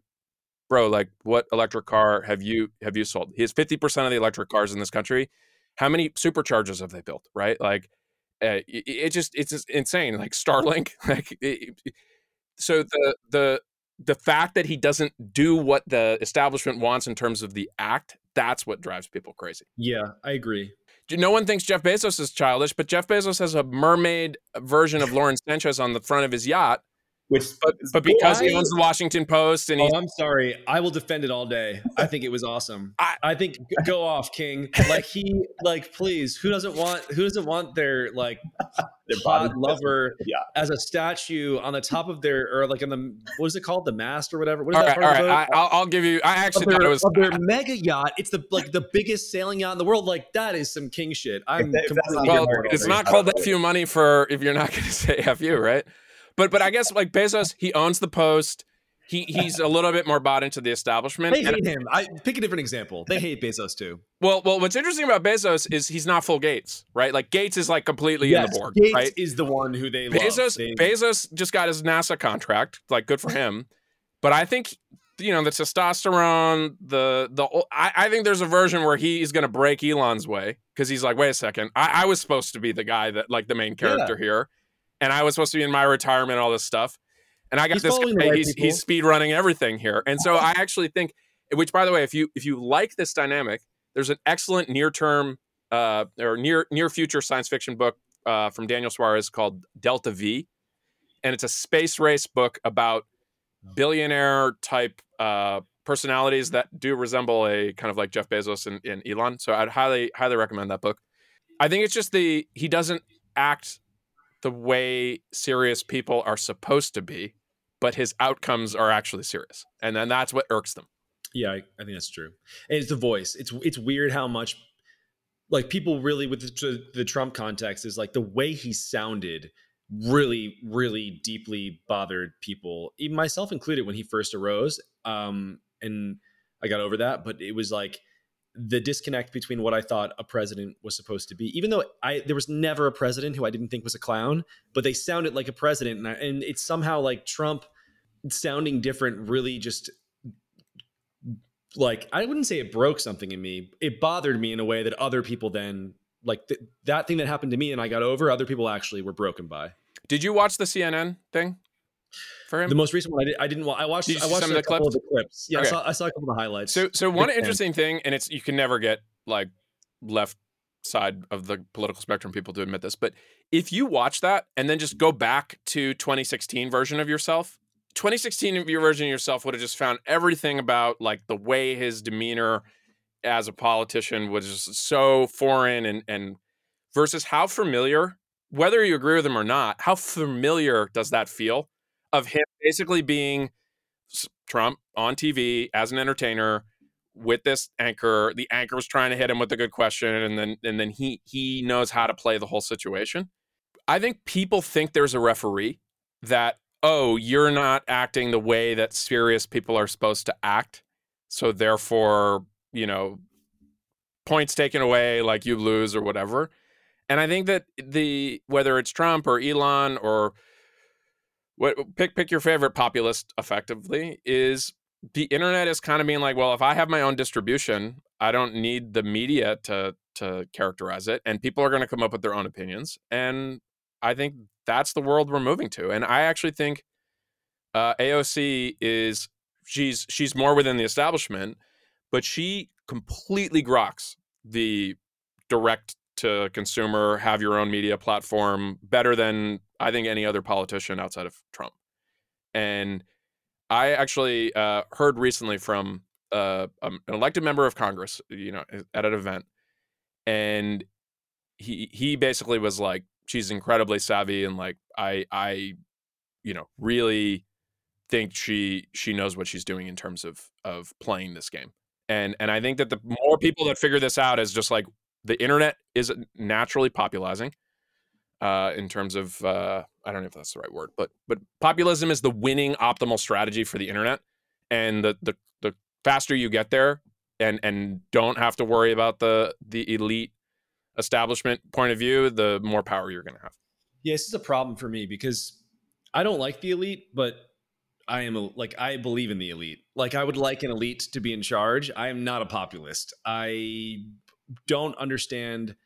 bro, like what electric car have you have you sold? He has fifty percent of the electric cars in this country. How many superchargers have they built? Right, like uh, it, it, just it's just insane. Like Starlink, like it, so the the the fact that he doesn't do what the establishment wants in terms of the act That's what drives people crazy. Yeah, I agree. No one thinks Jeff Bezos is childish, but Jeff Bezos has a mermaid version of Lauren Sanchez on the front of his yacht. Which, But, but because he owns the Washington Post and Oh, I'm sorry. I will defend it all day. I think it was awesome. I- I, think go off, King. Like he, like please. Who doesn't want? Who doesn't want their like Their hot lover Yeah. as a statue on the top of their or like on the what is it called the mast or whatever? What is all that right, all part right. of the boat? I, I'll, I'll give you. I actually of thought their, it was. of their mega yacht. It's the like the biggest sailing yacht in the world. Like that is some king shit. I'm that- if completely not well, it's not called F few money for if you're not going to say F you, right? But but I guess like Bezos, he owns the Post. He he's a little bit more bought into the establishment. They hate him. I pick a different example. They hate Bezos too. well, well, what's interesting about Bezos is he's not full Gates, right? Like Gates is like completely in the board, Gates right? is the one who they love. Bezos They- Bezos just got his NASA contract, like good for him. But I think you know the testosterone, the the I, I think there's a version where he's going to break Elon's way because he's like, wait a second, I, I was supposed to be the guy that like the main character here, and I was supposed to be in my retirement, all this stuff, and I got He's this guy, right he's people. he's speed running everything here, and so I actually think, which by the way, if you if you like this dynamic, there's an excellent near term uh, or near near future science fiction book uh, from Daniel Suarez called Delta V, and it's a space race book about billionaire type uh, personalities that do resemble a kind of like Jeff Bezos and, and Elon. So I'd highly highly recommend that book. I think it's just the he doesn't act the way serious people are supposed to be, but his outcomes are actually serious, and then that's what irks them. Yeah, I, I think that's true. And it's the voice. It's it's weird how much like people really with the, the Trump context is like the way he sounded really really deeply bothered people, even myself included when he first arose. Um and I got over that, but it was like the disconnect between what I thought a president was supposed to be, even though I there was never a president who I didn't think was a clown, but they sounded like a president, and, I, and it's somehow like Trump sounding different really just like I wouldn't say it broke something in me. It bothered me in a way that other people then like th- that thing that happened to me and I got over. Other people actually were broken by. Did you watch the CNN thing for him? The most recent one I, did, I didn't. Watch, I watched. Did I watched some of the couple of clips? the clips. Yeah, Okay. I, saw, I saw a couple of the highlights. So, so one Big fan. interesting thing, and it's you can never get like left side of the political spectrum people to admit this, but if you watch that and then just go back to 2016 version of yourself, 2016 of your version of yourself would have just found everything about like the way his demeanor as a politician was just so foreign and and versus how familiar, whether you agree with him or not, how familiar does that feel of him basically being Trump on TV as an entertainer with this anchor. The anchor's trying to hit him with a good question, and then and then he he knows how to play the whole situation. I think people think there's a referee that oh you're not acting the way that serious people are supposed to act, so therefore you know points taken away, like you lose or whatever. And I think that the whether it's Trump or Elon or what pick pick your favorite populist effectively is the internet is kind of being like, well, if I have my own distribution, I don't need the media to to characterize it, and people are going to come up with their own opinions. And I think that's the world we're moving to. And I actually think uh, AOC is she's she's more within the establishment, but she completely groks the direct to consumer, have your own media platform better than I think any other politician outside of Trump. And I actually uh, heard recently from uh, um, an elected member of Congress, you know, at an event, and he he basically was like, she's incredibly savvy, and like I I, you know, really think she she knows what she's doing in terms of of playing this game. And and I think that the more people that figure this out is just like the internet is naturally populizing uh, in terms of uh, I don't know if that's the right word, but but populism is the winning optimal strategy for the internet, and the the the faster you get there, and and don't have to worry about the the elite establishment point of view, the more power you're going to have. Yeah, this is a problem for me because I don't like the elite, but I am a, like I believe in the elite. Like I would like an elite to be in charge. I am not a populist. I don't understand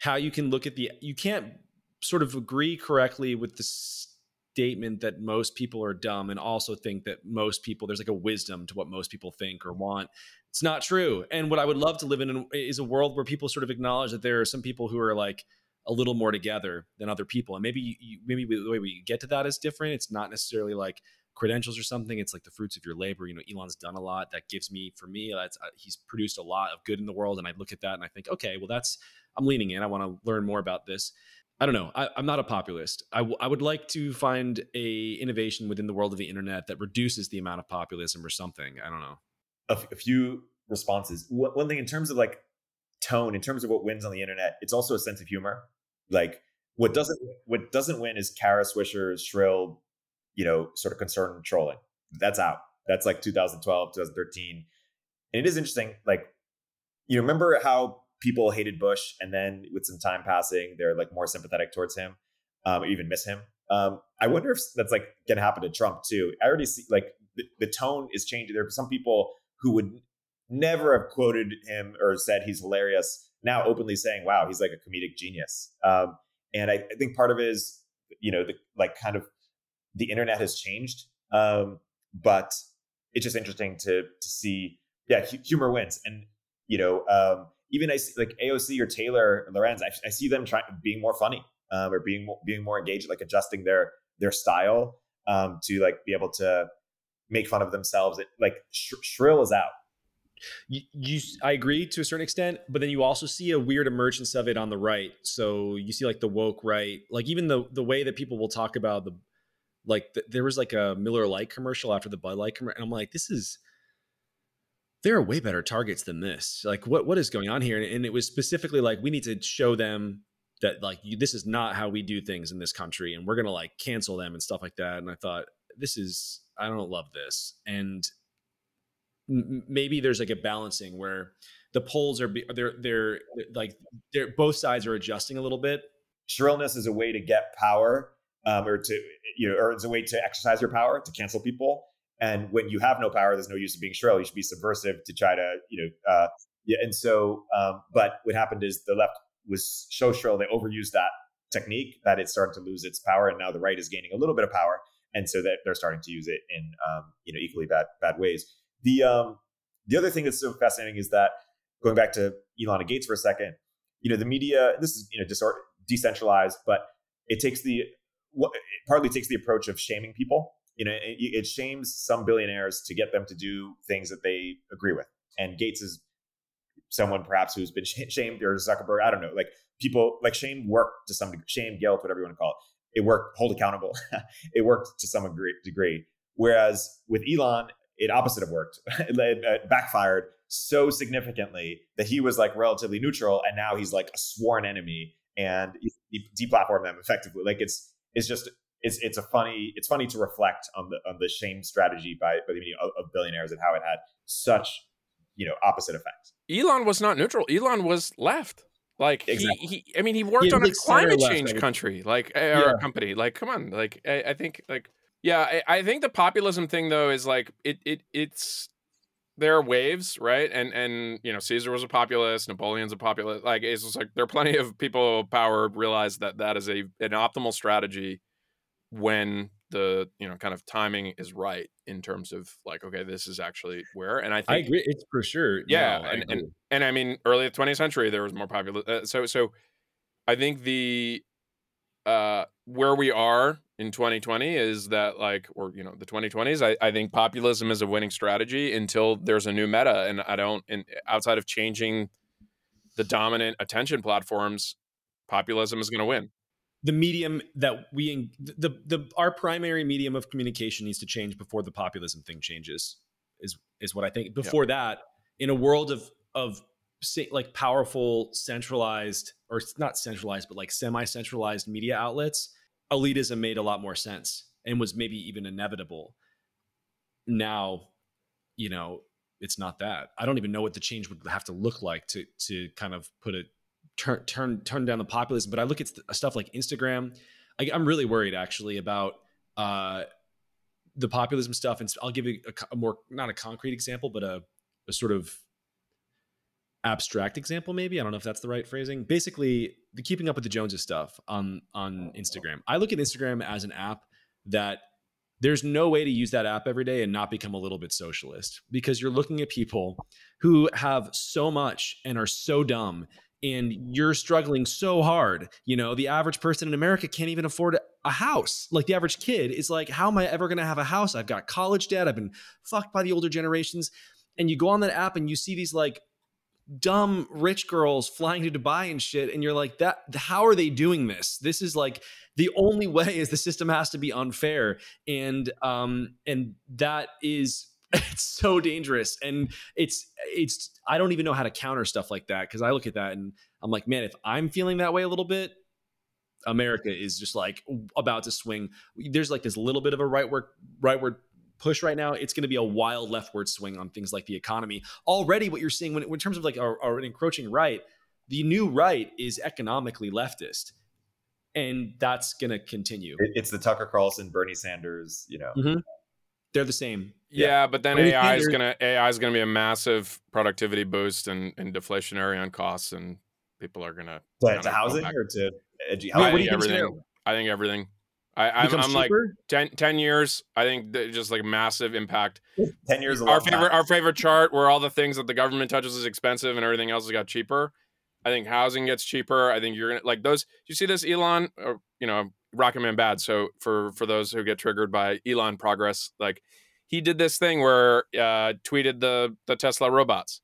how you can look at the you can't sort of agree correctly with the statement that most people are dumb and also think that most people there's like a wisdom to what most people think or want It's not true. And what I would love to live in is a world where people sort of acknowledge that there are some people who are like a little more together than other people. And maybe you, maybe the way we get to that is different. It's not necessarily like credentials or something. It's like the fruits of your labor. You know, Elon's done a lot. That gives me, for me, that's uh, he's produced a lot of good in the world. And I look at that and I think, okay, well, that's I'm leaning in. I want to learn more about this. I don't know. I, am not a populist. I, w- I would like to find a innovation within the world of the internet that reduces the amount of populism or something. I don't know. A, f- a few responses. One thing in terms of like tone, in terms of what wins on the internet, it's also a sense of humor. Like what doesn't what doesn't win is Kara Swisher's shrill, you know, sort of concerned trolling. That's out. That's like 2012, 2013. And it is interesting. Like, you remember how people hated Bush, and then with some time passing, they're like more sympathetic towards him, um, even miss him. Um, I wonder if that's like to happen to Trump too. I already see like the, the tone is changing. There are some people who would never have quoted him or said he's hilarious now openly saying, "Wow, he's like a comedic genius." Um, and I, I, think part of it is, you know, the like kind of the internet has changed, um, but it's just interesting to to see. Yeah, humor wins, and you know, um, even I see like AOC or Taylor or Lorenz, I, I see them trying being more funny um, or being being more engaged, like adjusting their their style um, to like be able to make fun of themselves. It, like sh- shrill is out. You, you, I agree to a certain extent, but then you also see a weird emergence of it on the right. So you see like the woke right, like even the the way that people will talk about the, like the, there was like a Miller Lite commercial after the Bud Light commercial, and I'm like, this is there are way better targets than this. Like, what what is going on here? And, it was specifically like we need to show them that like you, this is not how we do things in this country, and we're gonna like cancel them and stuff like that. And I thought this is I don't love this, and m- maybe there's like a balancing where the polls are they're they're like they're both sides are adjusting a little bit. Shrillness is a way to get power, um, or to you know, or it's a way to exercise your power to cancel people and when you have no power, there's no use of being shrill. You should be subversive to try to, you know, uh, yeah. And so, um, but what happened is the left was so shrill they overused that technique that it started to lose its power, and now the right is gaining a little bit of power, and so that they're starting to use it in, um, you know, equally bad bad ways. The um, the other thing that's so fascinating is that going back to Elon and Gates for a second, you know, the media. This is you know decentralized, but it takes the what partly takes the approach of shaming people you know, it, it shames some billionaires to get them to do things that they agree with. And Gates is someone perhaps who's been shamed or Zuckerberg. I don't know. Like people like shame worked to some degree, shame, guilt, whatever you want to call it. It worked, hold accountable. it worked to some degree. Whereas with Elon, it opposite of worked. it backfired so significantly that he was like relatively neutral, and now he's like a sworn enemy, and he deplatformed them effectively. Like it's it's just it's it's a funny it's funny to reflect on the on the shame strategy by by the media of, of billionaires and how it had such you know opposite effects. Elon was not neutral. Elon was left. Like exactly. he, he, I mean, he worked he on a climate change country, like yeah. or company. Like, come on, like I, I think, like, yeah, I, I, think the populism thing though is like it, it, it's there are waves, right? And and you know, Caesar was a populist, Napoleon's a populist. Like, it's just like there are plenty of people of power realize that that is a an optimal strategy when the you know kind of timing is right in terms of like okay this is actually where and i think i agree it's for sure yeah no, and, and and i mean early 20th century there was more popular uh, so so i think the uh where we are in 2020 is that like or you know the 2020s i, I think populism is a winning strategy until there's a new meta and i don't and outside of changing the dominant attention platforms populism is going to win the medium that we the the our primary medium of communication needs to change before the populism thing changes is is what I think. Before that, in a world of of like powerful centralized or not centralized but like semi-centralized media outlets, elitism made a lot more sense and was maybe even inevitable. Now, you know, it's not that. I don't even know what the change would have to look like to to kind of put it turn turn turn down the populism. But I look at stuff like Instagram. I, am really worried actually about uh, the populism stuff, and I'll give you a, a, more not a concrete example, but a, a sort of abstract example maybe i don't know if that's the right phrasing basically the keeping up with the joneses stuff on on instagram i look at instagram as an app that there's no way to use that app every day and not become a little bit socialist because you're looking at people who have so much and are so dumb and you're struggling so hard. You know, the average person in America can't even afford a house. Like the average kid is like, how am I ever going to have a house? I've got college debt. I've been fucked by the older generations. And you go on that app and you see these like dumb rich girls flying to Dubai and shit. And you're like, that, how are they doing this? This is like the only way is the system has to be unfair. And, um, and that is, it's so dangerous. And it's, it's, I don't even know how to counter stuff like that. Cause I look at that and I'm like, man, if I'm feeling that way a little bit, America is just like about to swing. There's like this little bit of a rightward rightward push right now. It's going to be a wild leftward swing on things like the economy. Already, what you're seeing when, in terms of like our, our encroaching right, the new right is economically leftist, and that's going to continue. It's the Tucker Carlson, Bernie Sanders. You know, mm-hmm. They're the same. Yeah, yeah but then Bernie AI is gonna AI is gonna be a massive productivity boost and, and deflationary on costs, and people are gonna to, to housing or to edgy. I, think everything. I think everything. I, I'm, I'm like 10, 10, years. I think just like massive impact. Ten years. our favorite, time. our favorite chart where all the things that the government touches is expensive and everything else has got cheaper. I think housing gets cheaper. I think you're gonna like those. You see this Elon, or, you know, Rocket Man bad. So for for those who get triggered by Elon progress, like he did this thing where uh, tweeted the the Tesla robots.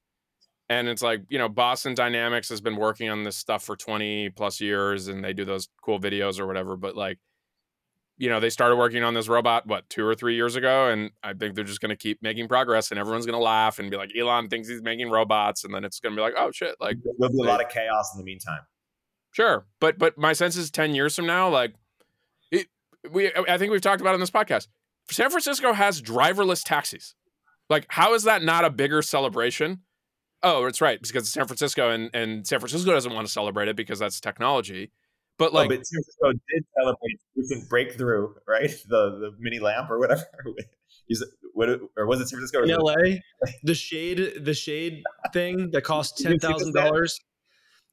And it's like you know boston dynamics has been working on this stuff for 20 plus years and they do those cool videos or whatever but like you know they started working on this robot what two or three years ago? And i think they're just going to keep making progress and everyone's going to laugh and be like elon thinks he's making robots. And then it's going to be like oh shit like there'll be a lot of chaos in the meantime. Sure but but my sense is 10 years from now like we i think we've talked about in this podcast san francisco has driverless taxis like how is that not a bigger celebration Oh, it's right because it's San Francisco, and and San Francisco doesn't want to celebrate it because that's technology. But oh, like, oh, but San Francisco did celebrate recent breakthrough, right? The the mini lamp or whatever. Is it, what, or was it San Francisco? In LA, the shade the shade thing that cost ten thousand dollars.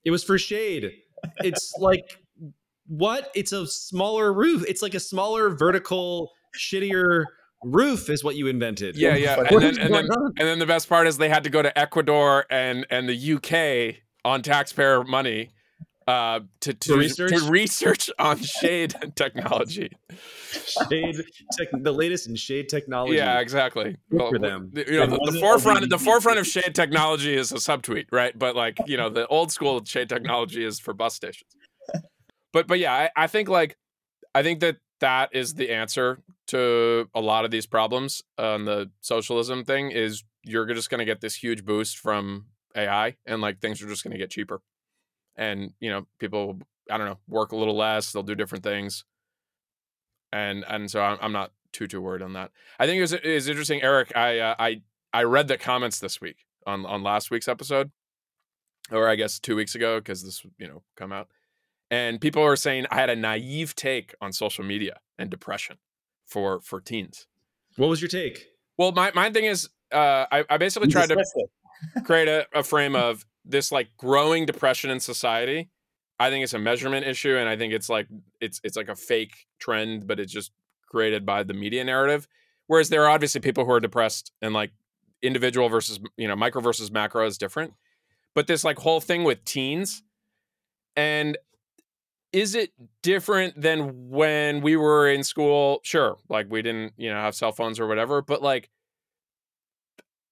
It was for shade. It's like what? It's a smaller roof. It's like a smaller vertical, shittier roof is what you invented. Yeah, yeah. and, then, and, then, and then the best part is they had to go to Ecuador and and the UK on taxpayer money uh, to to research? to research on shade technology. Shade, tech, the latest in shade technology. Yeah, exactly. Well, for them, you know, the, the forefront the forefront of shade technology is a subtweet, right? But like, you know, the old school shade technology is for bus stations. But but yeah, I, I think like I think that that is the answer to a lot of these problems on the socialism thing is you're just going to get this huge boost from AI and like things are just going to get cheaper. And, you know, people I don't know, work a little less, they'll do different things. And and so I'm, I'm not too too worried on that. I think it was, interesting Erik, I uh, I I read the comments this week on on last week's episode or I guess 2 weeks ago cuz this, you know, come out and people are saying I had a naive take on social media and depression for for teens. What was your take? Well, my my thing is, uh, I, I basically tried to create a, a frame of this like growing depression in society. I think it's a measurement issue, and I think it's like it's it's like a fake trend, but it's just created by the media narrative. Whereas there are obviously people who are depressed, and like individual versus you know micro versus macro is different. But this like whole thing with teens, and is it different than when we were in school? Sure, like we didn't, you know, have cell phones or whatever, but like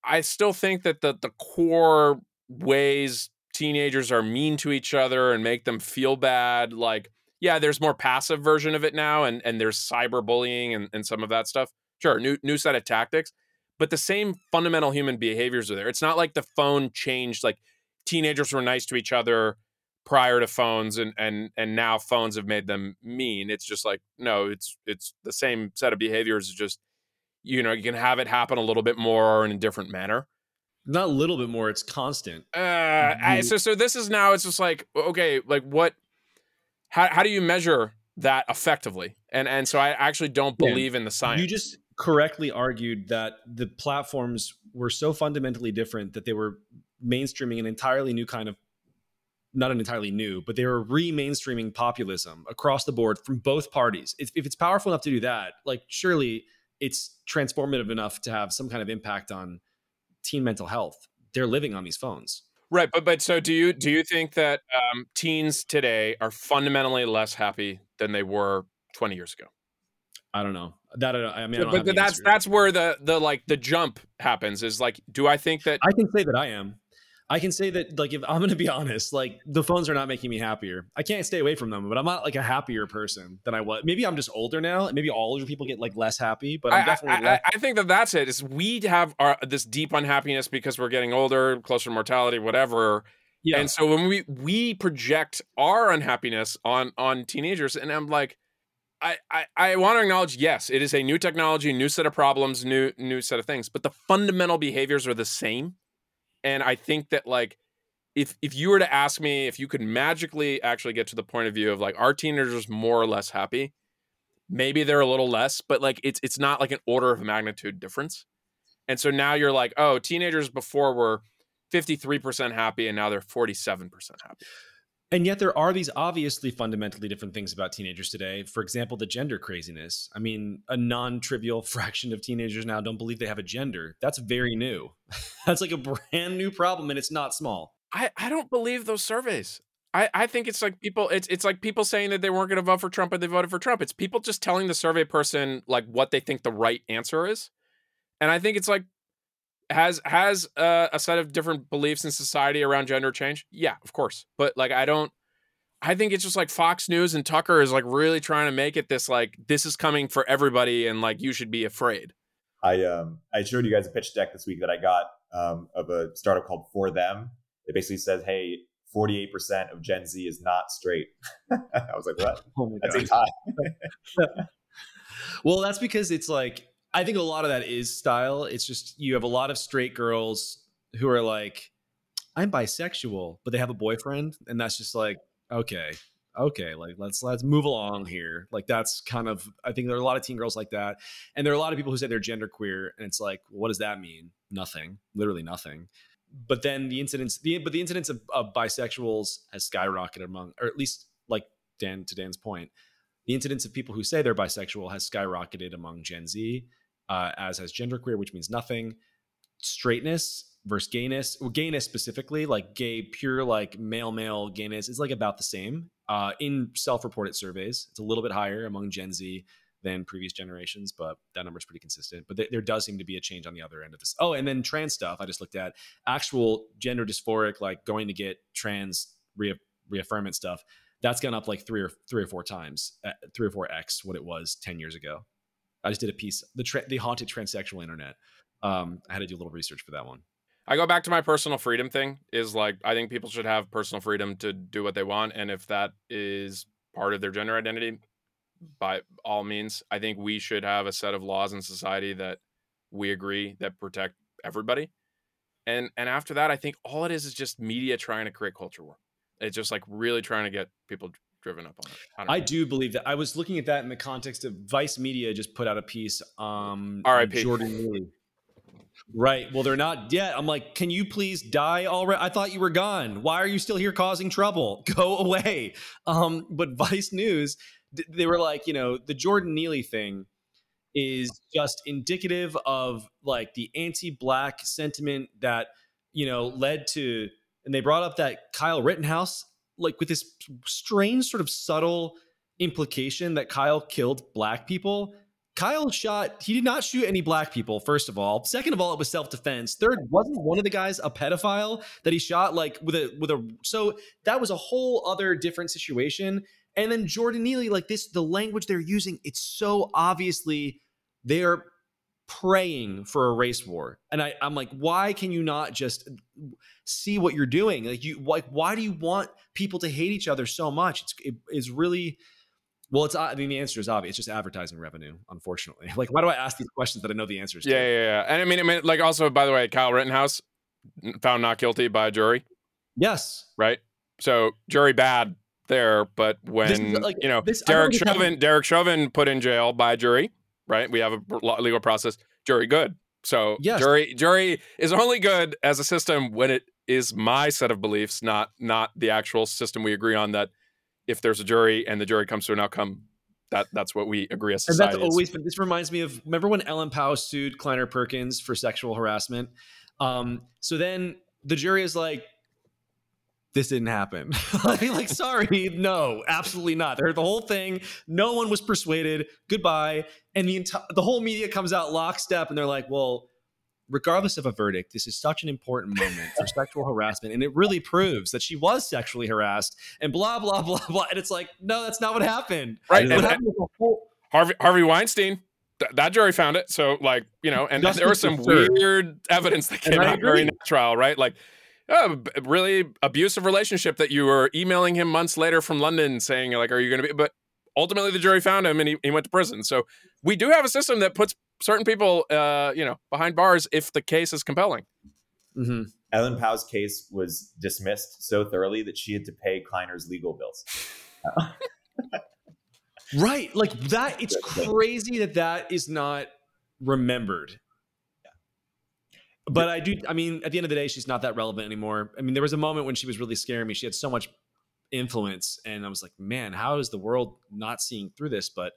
I still think that the the core ways teenagers are mean to each other and make them feel bad, like yeah, there's more passive version of it now, and and there's cyberbullying and and some of that stuff. Sure, new new set of tactics, but the same fundamental human behaviors are there. It's not like the phone changed. Like teenagers were nice to each other prior to phones and and and now phones have made them mean it's just like no it's it's the same set of behaviors just you know you can have it happen a little bit more in a different manner. Not a little bit more it's constant. Uh I, so so this is now it's just like okay like what how, how do you measure that effectively? And and so i actually don't believe yeah. in the science. you just correctly argued that the platforms were so fundamentally different that they were mainstreaming an entirely new kind of not an entirely new, but they were re-mainstreaming populism across the board from both parties. If, if it's powerful enough to do that, like surely it's transformative enough to have some kind of impact on teen mental health. They're living on these phones. Right, but but so do you do you think that um, teens today are fundamentally less happy than they were 20 years ago? I don't know that. I mean, I but, but that's that's where the the like the jump happens. Is like, do I think that I can say that I am. I can say that like if I'm going to be honest, like the phones are not making me happier. I can't stay away from them, but I'm not like a happier person than I was. Maybe I'm just older now. And maybe all older people get like less happy, but I'm I, definitely. I, I, think that that's it. Is we have our this deep unhappiness because we're getting older, closer to mortality, whatever. yeah. And so when we we project our unhappiness on on teenagers, and I'm like, I, I I want to acknowledge, yes, it is a new technology, new set of problems, new new set of things, but the fundamental behaviors are the same. And I think that like if if you were to ask me if you could magically actually get to the point of view of like are teenagers more or less happy, maybe they're a little less, but like it's it's not like an order of magnitude difference. And so now you're like, oh, teenagers before were 53% happy and now they're 47% happy. And yet there are these obviously fundamentally different things about teenagers today. For example, the gender craziness. I mean, a non-trivial fraction of teenagers now don't believe they have a gender. That's very new. That's like a brand new problem and it's not small. I, I don't believe those surveys. I, I think it's like people it's it's like people saying that they weren't going to vote for Trump but they voted for Trump. It's people just telling the survey person like what they think the right answer is. And I think it's like has has uh, a set of different beliefs in society around gender change. Yeah, of course. But like I don't I think it's just like Fox News and Tucker is like really trying to make it this like this is coming for everybody and like you should be afraid. I um I showed you guys a pitch deck this week that I got um, of a startup called For Them. It basically says, "Hey, 48% of Gen Z is not straight." I was like, "What? Oh my That's God. a high." Well, that's because it's like I think a lot of that is style. It's just you have a lot of straight girls who are like, I'm bisexual, but they have a boyfriend, and that's just like, okay, okay, like let's let's move along here. Like that's kind of I think there are a lot of teen girls like that, and there are a lot of people who say they're genderqueer, and it's like, what does that mean? Nothing, literally nothing. But then the incidence, the but the incidence of, of bisexuals has skyrocketed among, or at least like Dan to Dan's point, the incidence of people who say they're bisexual has skyrocketed among Gen Z, uh, as has genderqueer, which means nothing. Straightness versus gayness, well, gayness specifically, like gay, pure, like male, male gayness, is like about the same uh, in self-reported surveys. It's a little bit higher among Gen Z than previous generations, but that number is pretty consistent. But th- there does seem to be a change on the other end of this. Oh, and then trans stuff. I just looked at actual gender dysphoric, like going to get trans re- reaffirmment stuff that's gone up like three or three or four times, uh, three or four x what it was ten years ago. I just did a piece, the tra- the haunted transsexual internet. Um, I had to do a little research for that one. I go back to my personal freedom thing is like I think people should have personal freedom to do what they want and if that is part of their gender identity by all means I think we should have a set of laws in society that we agree that protect everybody. And and after that I think all it is is just media trying to create culture war. It's just like really trying to get people driven up on it. I, I do believe that. I was looking at that in the context of Vice Media just put out a piece. Um, R.I.P.. Jordan Neely. Right. Well, they're not yet. I'm like, can you please die already? I thought you were gone. Why are you still here causing trouble? Go away. Um, but Vice News, they were like, you know, the Jordan Neely thing is just indicative of like the anti-black sentiment that you know led to and they brought up that Kyle Rittenhouse like with this strange sort of subtle implication that Kyle killed black people. Kyle shot, he did not shoot any black people, first of all. Second of all, it was self-defense. Third, wasn't one of the guys a pedophile that he shot like with a with a so that was a whole other different situation. And then Jordan Neely, like this, the language they're using, it's so obviously they're praying for a race war. And I, I'm like, why can you not just see what you're doing? Like you like why do you want people to hate each other so much? It's it is really well, it's I mean the answer is obvious. It's just advertising revenue, unfortunately. Like, why do I ask these questions that I know the answers to? Yeah, yeah, yeah. And I mean, I mean, like also, by the way, Kyle Rittenhouse found not guilty by a jury, Yes. right? So jury bad there, but when like, you know this- Derek Chauvin, Derek Chauvin put in jail by jury, right? We have a legal process. Jury good. So Yes. jury jury is only good as a system when it is my set of beliefs, not not the actual system we agree on. That if there's a jury and the jury comes to an outcome that that's what we agree as society. And that's always been. This reminds me of remember when Ellen Pao sued Kleiner Perkins for sexual harassment. Um, so then the jury is like, "This didn't happen." I mean, like, sorry, no, absolutely not. They heard the whole thing. No one was persuaded. Goodbye. And the entire the whole media comes out lockstep, and they're like, "Well." Regardless of a verdict, this is such an important moment for sexual harassment, and it really proves that she was sexually harassed, and blah blah blah blah. And it's like, no, that's not what happened. right. What And, happened was whole, Harvey Harvey Weinstein. th- that jury found it. So, like, you know, and, and there was some weird evidence that came I out during agree. that trial, right? Like, oh, really abusive relationship that you were emailing him months later from London saying, like, are you going to be? But ultimately, the jury found him and he, he went to prison. So, we do have a system that puts certain people, uh, you know, behind bars if the case is compelling. Mhm. Ellen Pao's case was dismissed so thoroughly that she had to pay Kleiner's legal bills. Right. Like that, it's crazy that that is not remembered. But I do, I mean, at the end of the day, she's not that relevant anymore. I mean, there was a moment when she was really scaring me. She had so much influence, and I was like, man, how is the world not seeing through this? But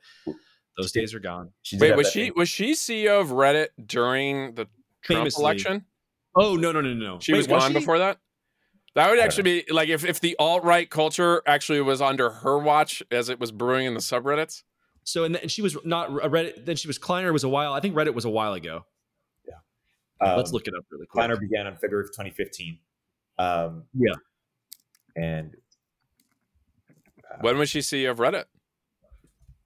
those days are gone. She Wait, was she thing- was she CEO of Reddit during the Trump Famously. election? Oh, no, no, no, no. no. She Wait, was gone she? before that. That would actually be like if, if the alt right culture actually was under her watch as it was brewing in the subreddits. So, and then she was not a Reddit, then she was Kleiner was a while, I think Reddit was a while ago. Let's um, look it up really quick. Kleiner began on February of 2015. Um, Yeah. And When was she CEO of Reddit?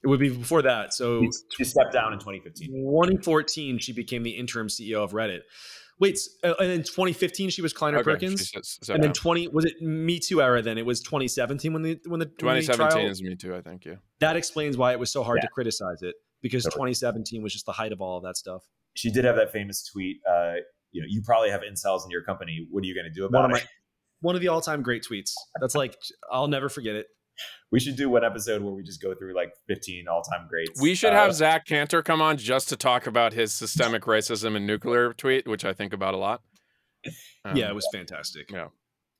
It would be before that. So, she, she stepped down in 2015. 2014, she became the interim CEO of Reddit. Wait, uh, and in 2015, she was Kleiner Okay, Perkins. she s- stepped and then 20 was it Me Too era? Then it was 2017 when the when the, when the 2017 trial- is me too, I think. Yeah. that explains why it was so hard Yeah. to criticize it because Totally. 2017 was just the height of all of that stuff. She did have that famous tweet. Uh, you know, you probably have incels in your company. What are you going to do One about of it? one of the all time great tweets. That's like I'll never forget it. We should do one episode where we just go through like 15 all-time greats. We should Uh, have Zack Kanter come on just to talk about his systemic racism and nuclear tweet, which I think about a lot. Um, yeah, it was fantastic. Yeah.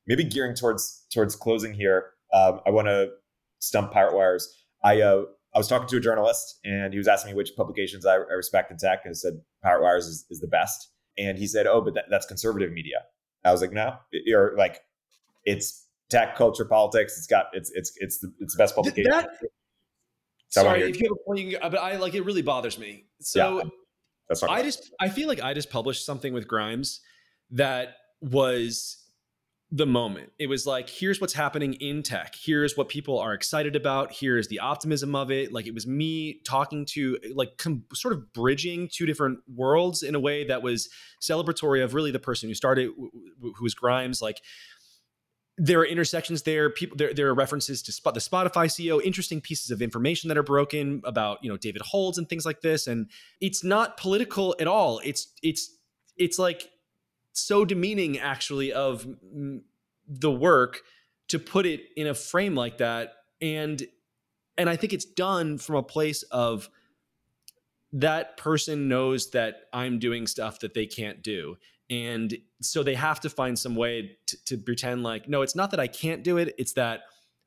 maybe gearing towards towards closing here. Um, I want to stump Pirate Wires. I uh, I was talking to a journalist and he was asking me which publications I, I respect in tech, and I said Pirate Wires is, is the best. And he said, "Oh, but that, that's conservative media." I was like, "No, you're like, it's tech, culture, politics. It's got it's it's it's the it's the best publication." that- So Sorry, if you have a point, you can- but I like it really bothers me. So Yeah. That's I just I feel like I just published something with Grimes that was the moment. It was like, here's what's happening in tech. Here's what people are excited about. Here's the optimism of it. Like it was me talking to like com- sort of bridging two different worlds in a way that was celebratory of really the person who started, wh- wh- who was Grimes. Like there are intersections there. People there, there are references to spot the Spotify CEO, interesting pieces of information that are broken about you know David Holz and things like this. And it's not political at all. It's it's it's like so demeaning actually of the work to put it in a frame like that and and I think it's done from a place of that person knows that I'm doing stuff that they can't do. And so they have to find some way to, to pretend like, no, it's not that I can't do it. It's that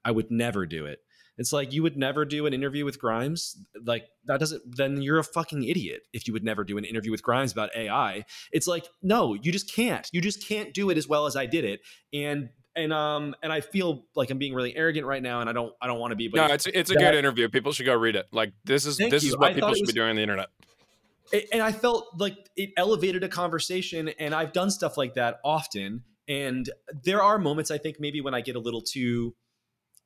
I would never do it. It's like you would never do an interview with Grimes. Like that doesn't, then you're a fucking idiot if you would never do an interview with Grimes about AI. It's like, no, you just can't. You just can't do it as well as I did it. And, and, um, and I feel like I'm being really arrogant right now and I don't, I don't want to be, but no, it's it's a that- good interview. People should go read it. Like this is this you. is what I people should was- be doing on the internet. it- and I felt like it elevated a conversation, and I've done stuff like that often. And there are moments I think maybe when I get a little too,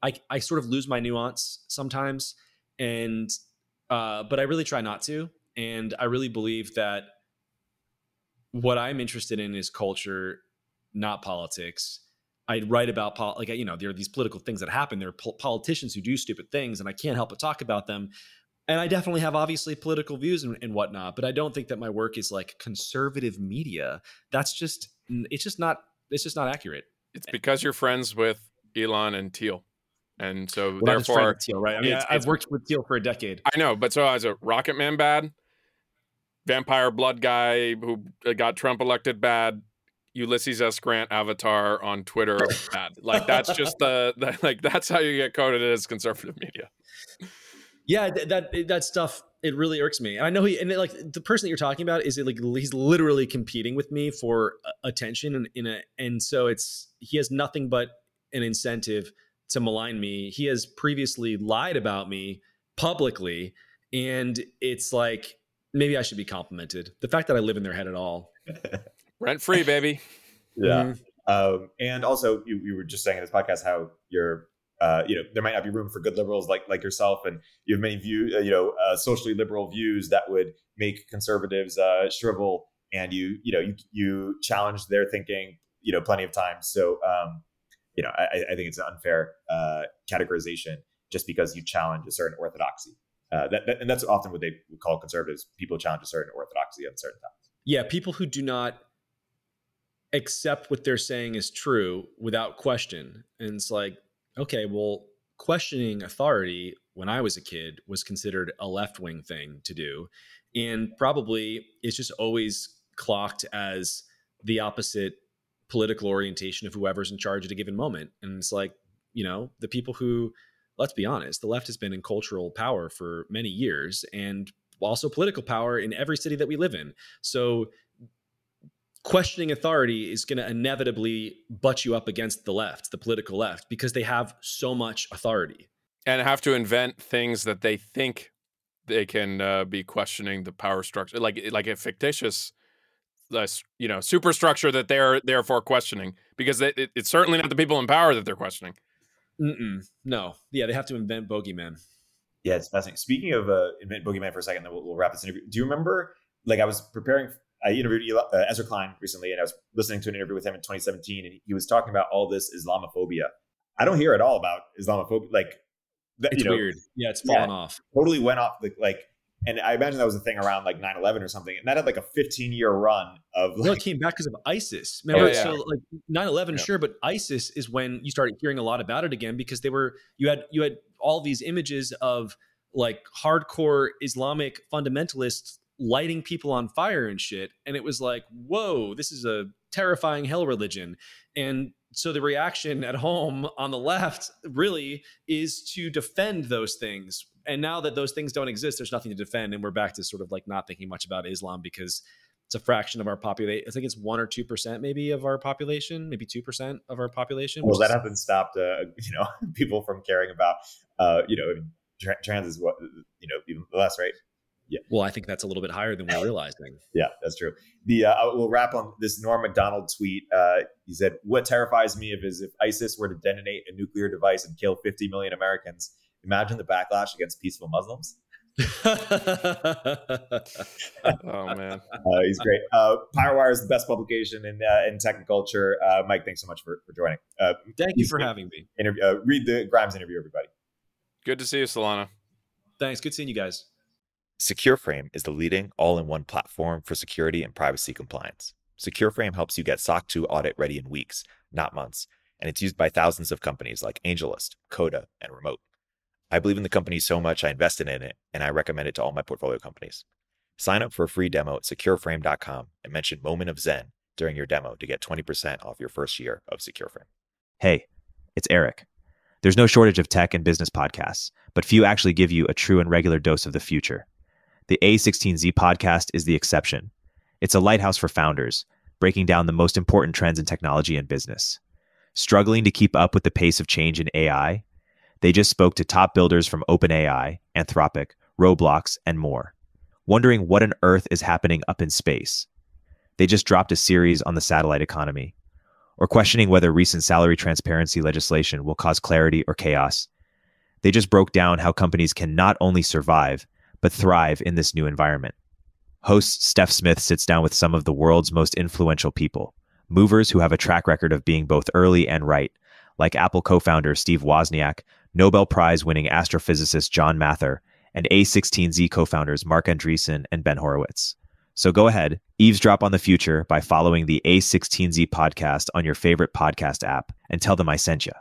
I I sort of lose my nuance sometimes, and uh, but I really try not to. And I really believe that what I'm interested in is culture, not politics. I write about pol- like you know there are these political things that happen. There are pol- politicians who do stupid things, and I can't help but talk about them and I definitely have obviously political views and, and whatnot, but I don't think that my work is like conservative media. That's just it's just not it's just not accurate. It's because you're friends with Elon and Thiel, and so We're not just friends therefore Thiel, right? I mean, I've worked with Thiel for a decade. I know. But so I was a Rocket Man bad, vampire blood guy who uh, got Trump elected bad. Ulysses S. Grant avatar on Twitter bad. Like that's just the, the like that's how you get coded as conservative media. Yeah, th- that that stuff it really irks me. And I know he and like the person that you're talking about is like he's literally competing with me for attention and in a and so it's he has nothing but an incentive to malign me. He has previously lied about me publicly and it's like maybe I should be complimented. The fact that I live in their head at all. Rent free, baby. Yeah. Mm-hmm. Um, and also, you, you were just saying in this podcast how you're uh, you know there might not be room for good liberals like like yourself and you have many view uh, you know uh, socially liberal views that would make conservatives uh, shrivel and you you know you, you challenge their thinking you know plenty of times so um, you know I, I think it's an unfair uh, categorization just because you challenge a certain orthodoxy. Uh, that, that, and that's often what they call conservatives. People challenge a certain orthodoxy at certain times. Yeah people who do not accept what they're saying is true without question. And it's like okay, well, questioning authority when I was a kid was considered a left wing thing to do. And probably it's just always clocked as the opposite political orientation of whoever's in charge at a given moment. And it's like, you know, the people who, let's be honest, the left has been in cultural power for many years and also political power in every city that we live in. So questioning authority is going to inevitably butt you up against the left, the political left, because they have so much authority and have to invent things that they think they can uh, be questioning the power structure, like like a fictitious, uh, you know, superstructure that they're therefore questioning, because it, it, it's certainly not the people in power that they're questioning. Mm-mm. No, yeah, they have to invent bogeyman. Yeah, it's fascinating. Speaking of uh, invent bogeyman for a second, then we'll, we'll wrap this interview. Do you remember? Like, I was preparing I interviewed uh, Ezra Klein recently, and I was listening to an interview with him in 2017, and he was talking about all this Islamophobia. I don't hear at all about Islamophobia. Like, that, it's you know, weird. Yeah, it's fallen yeah, off. Totally went off the like. And I imagine that was a thing around like 9-11 or something. And that had like a 15 year run of like. It came back because of ISIS. Oh, Remember? Yeah, yeah. So like 9-11, yeah. sure, but ISIS is when you started hearing a lot about it again because they were you had you had all these images of like hardcore Islamic fundamentalists lighting people on fire and shit. And it was like, whoa, this is a terrifying hell religion. And so the reaction at home on the left really is to defend those things. And now that those things don't exist, there's nothing to defend. And we're back to sort of like not thinking much about Islam because it's a fraction of our population. I think it's one or two percent, maybe, of our population, maybe two percent of our population. Well, that hasn't stopped, uh, you know, people from caring about, uh, you know, trans is what, you know, even less, right? Yeah. Well, I think that's a little bit higher than we're realizing. yeah, that's true. The uh, we'll wrap on this Norm Macdonald tweet. Uh, he said, "What terrifies me of is if ISIS were to detonate a nuclear device and kill 50 million Americans. Imagine the backlash against peaceful Muslims." oh man, uh, he's great. Uh, Pirate is the best publication in uh, in tech and culture. Uh, Mike, thanks so much for for joining. Uh, Thank you for having me. Interview, uh, read the Grimes interview, everybody. Good to see you, Solana. Thanks. Good seeing you guys. SecureFrame is the leading all in one platform for security and privacy compliance. SecureFrame helps you get SOC 2 audit ready in weeks, not months, and it's used by thousands of companies like AngelList, Coda, and Remote. I believe in the company so much I invested in it, and I recommend it to all my portfolio companies. Sign up for a free demo at secureframe.com and mention Moment of Zen during your demo to get 20% off your first year of SecureFrame. Hey, it's Erik. There's no shortage of tech and business podcasts, but few actually give you a true and regular dose of the future. The A16Z podcast is the exception. It's a lighthouse for founders, breaking down the most important trends in technology and business. Struggling to keep up with the pace of change in AI? They just spoke to top builders from OpenAI, Anthropic, Roblox, and more, wondering what on earth is happening up in space. They just dropped a series on the satellite economy, or questioning whether recent salary transparency legislation will cause clarity or chaos. They just broke down how companies can not only survive, but thrive in this new environment. Host Steph Smith sits down with some of the world's most influential people, movers who have a track record of being both early and right, like Apple co founder Steve Wozniak, Nobel Prize winning astrophysicist John Mather, and A16Z co founders Marc Andreessen and Ben Horowitz. So go ahead, eavesdrop on the future by following the A16Z podcast on your favorite podcast app and tell them I sent you.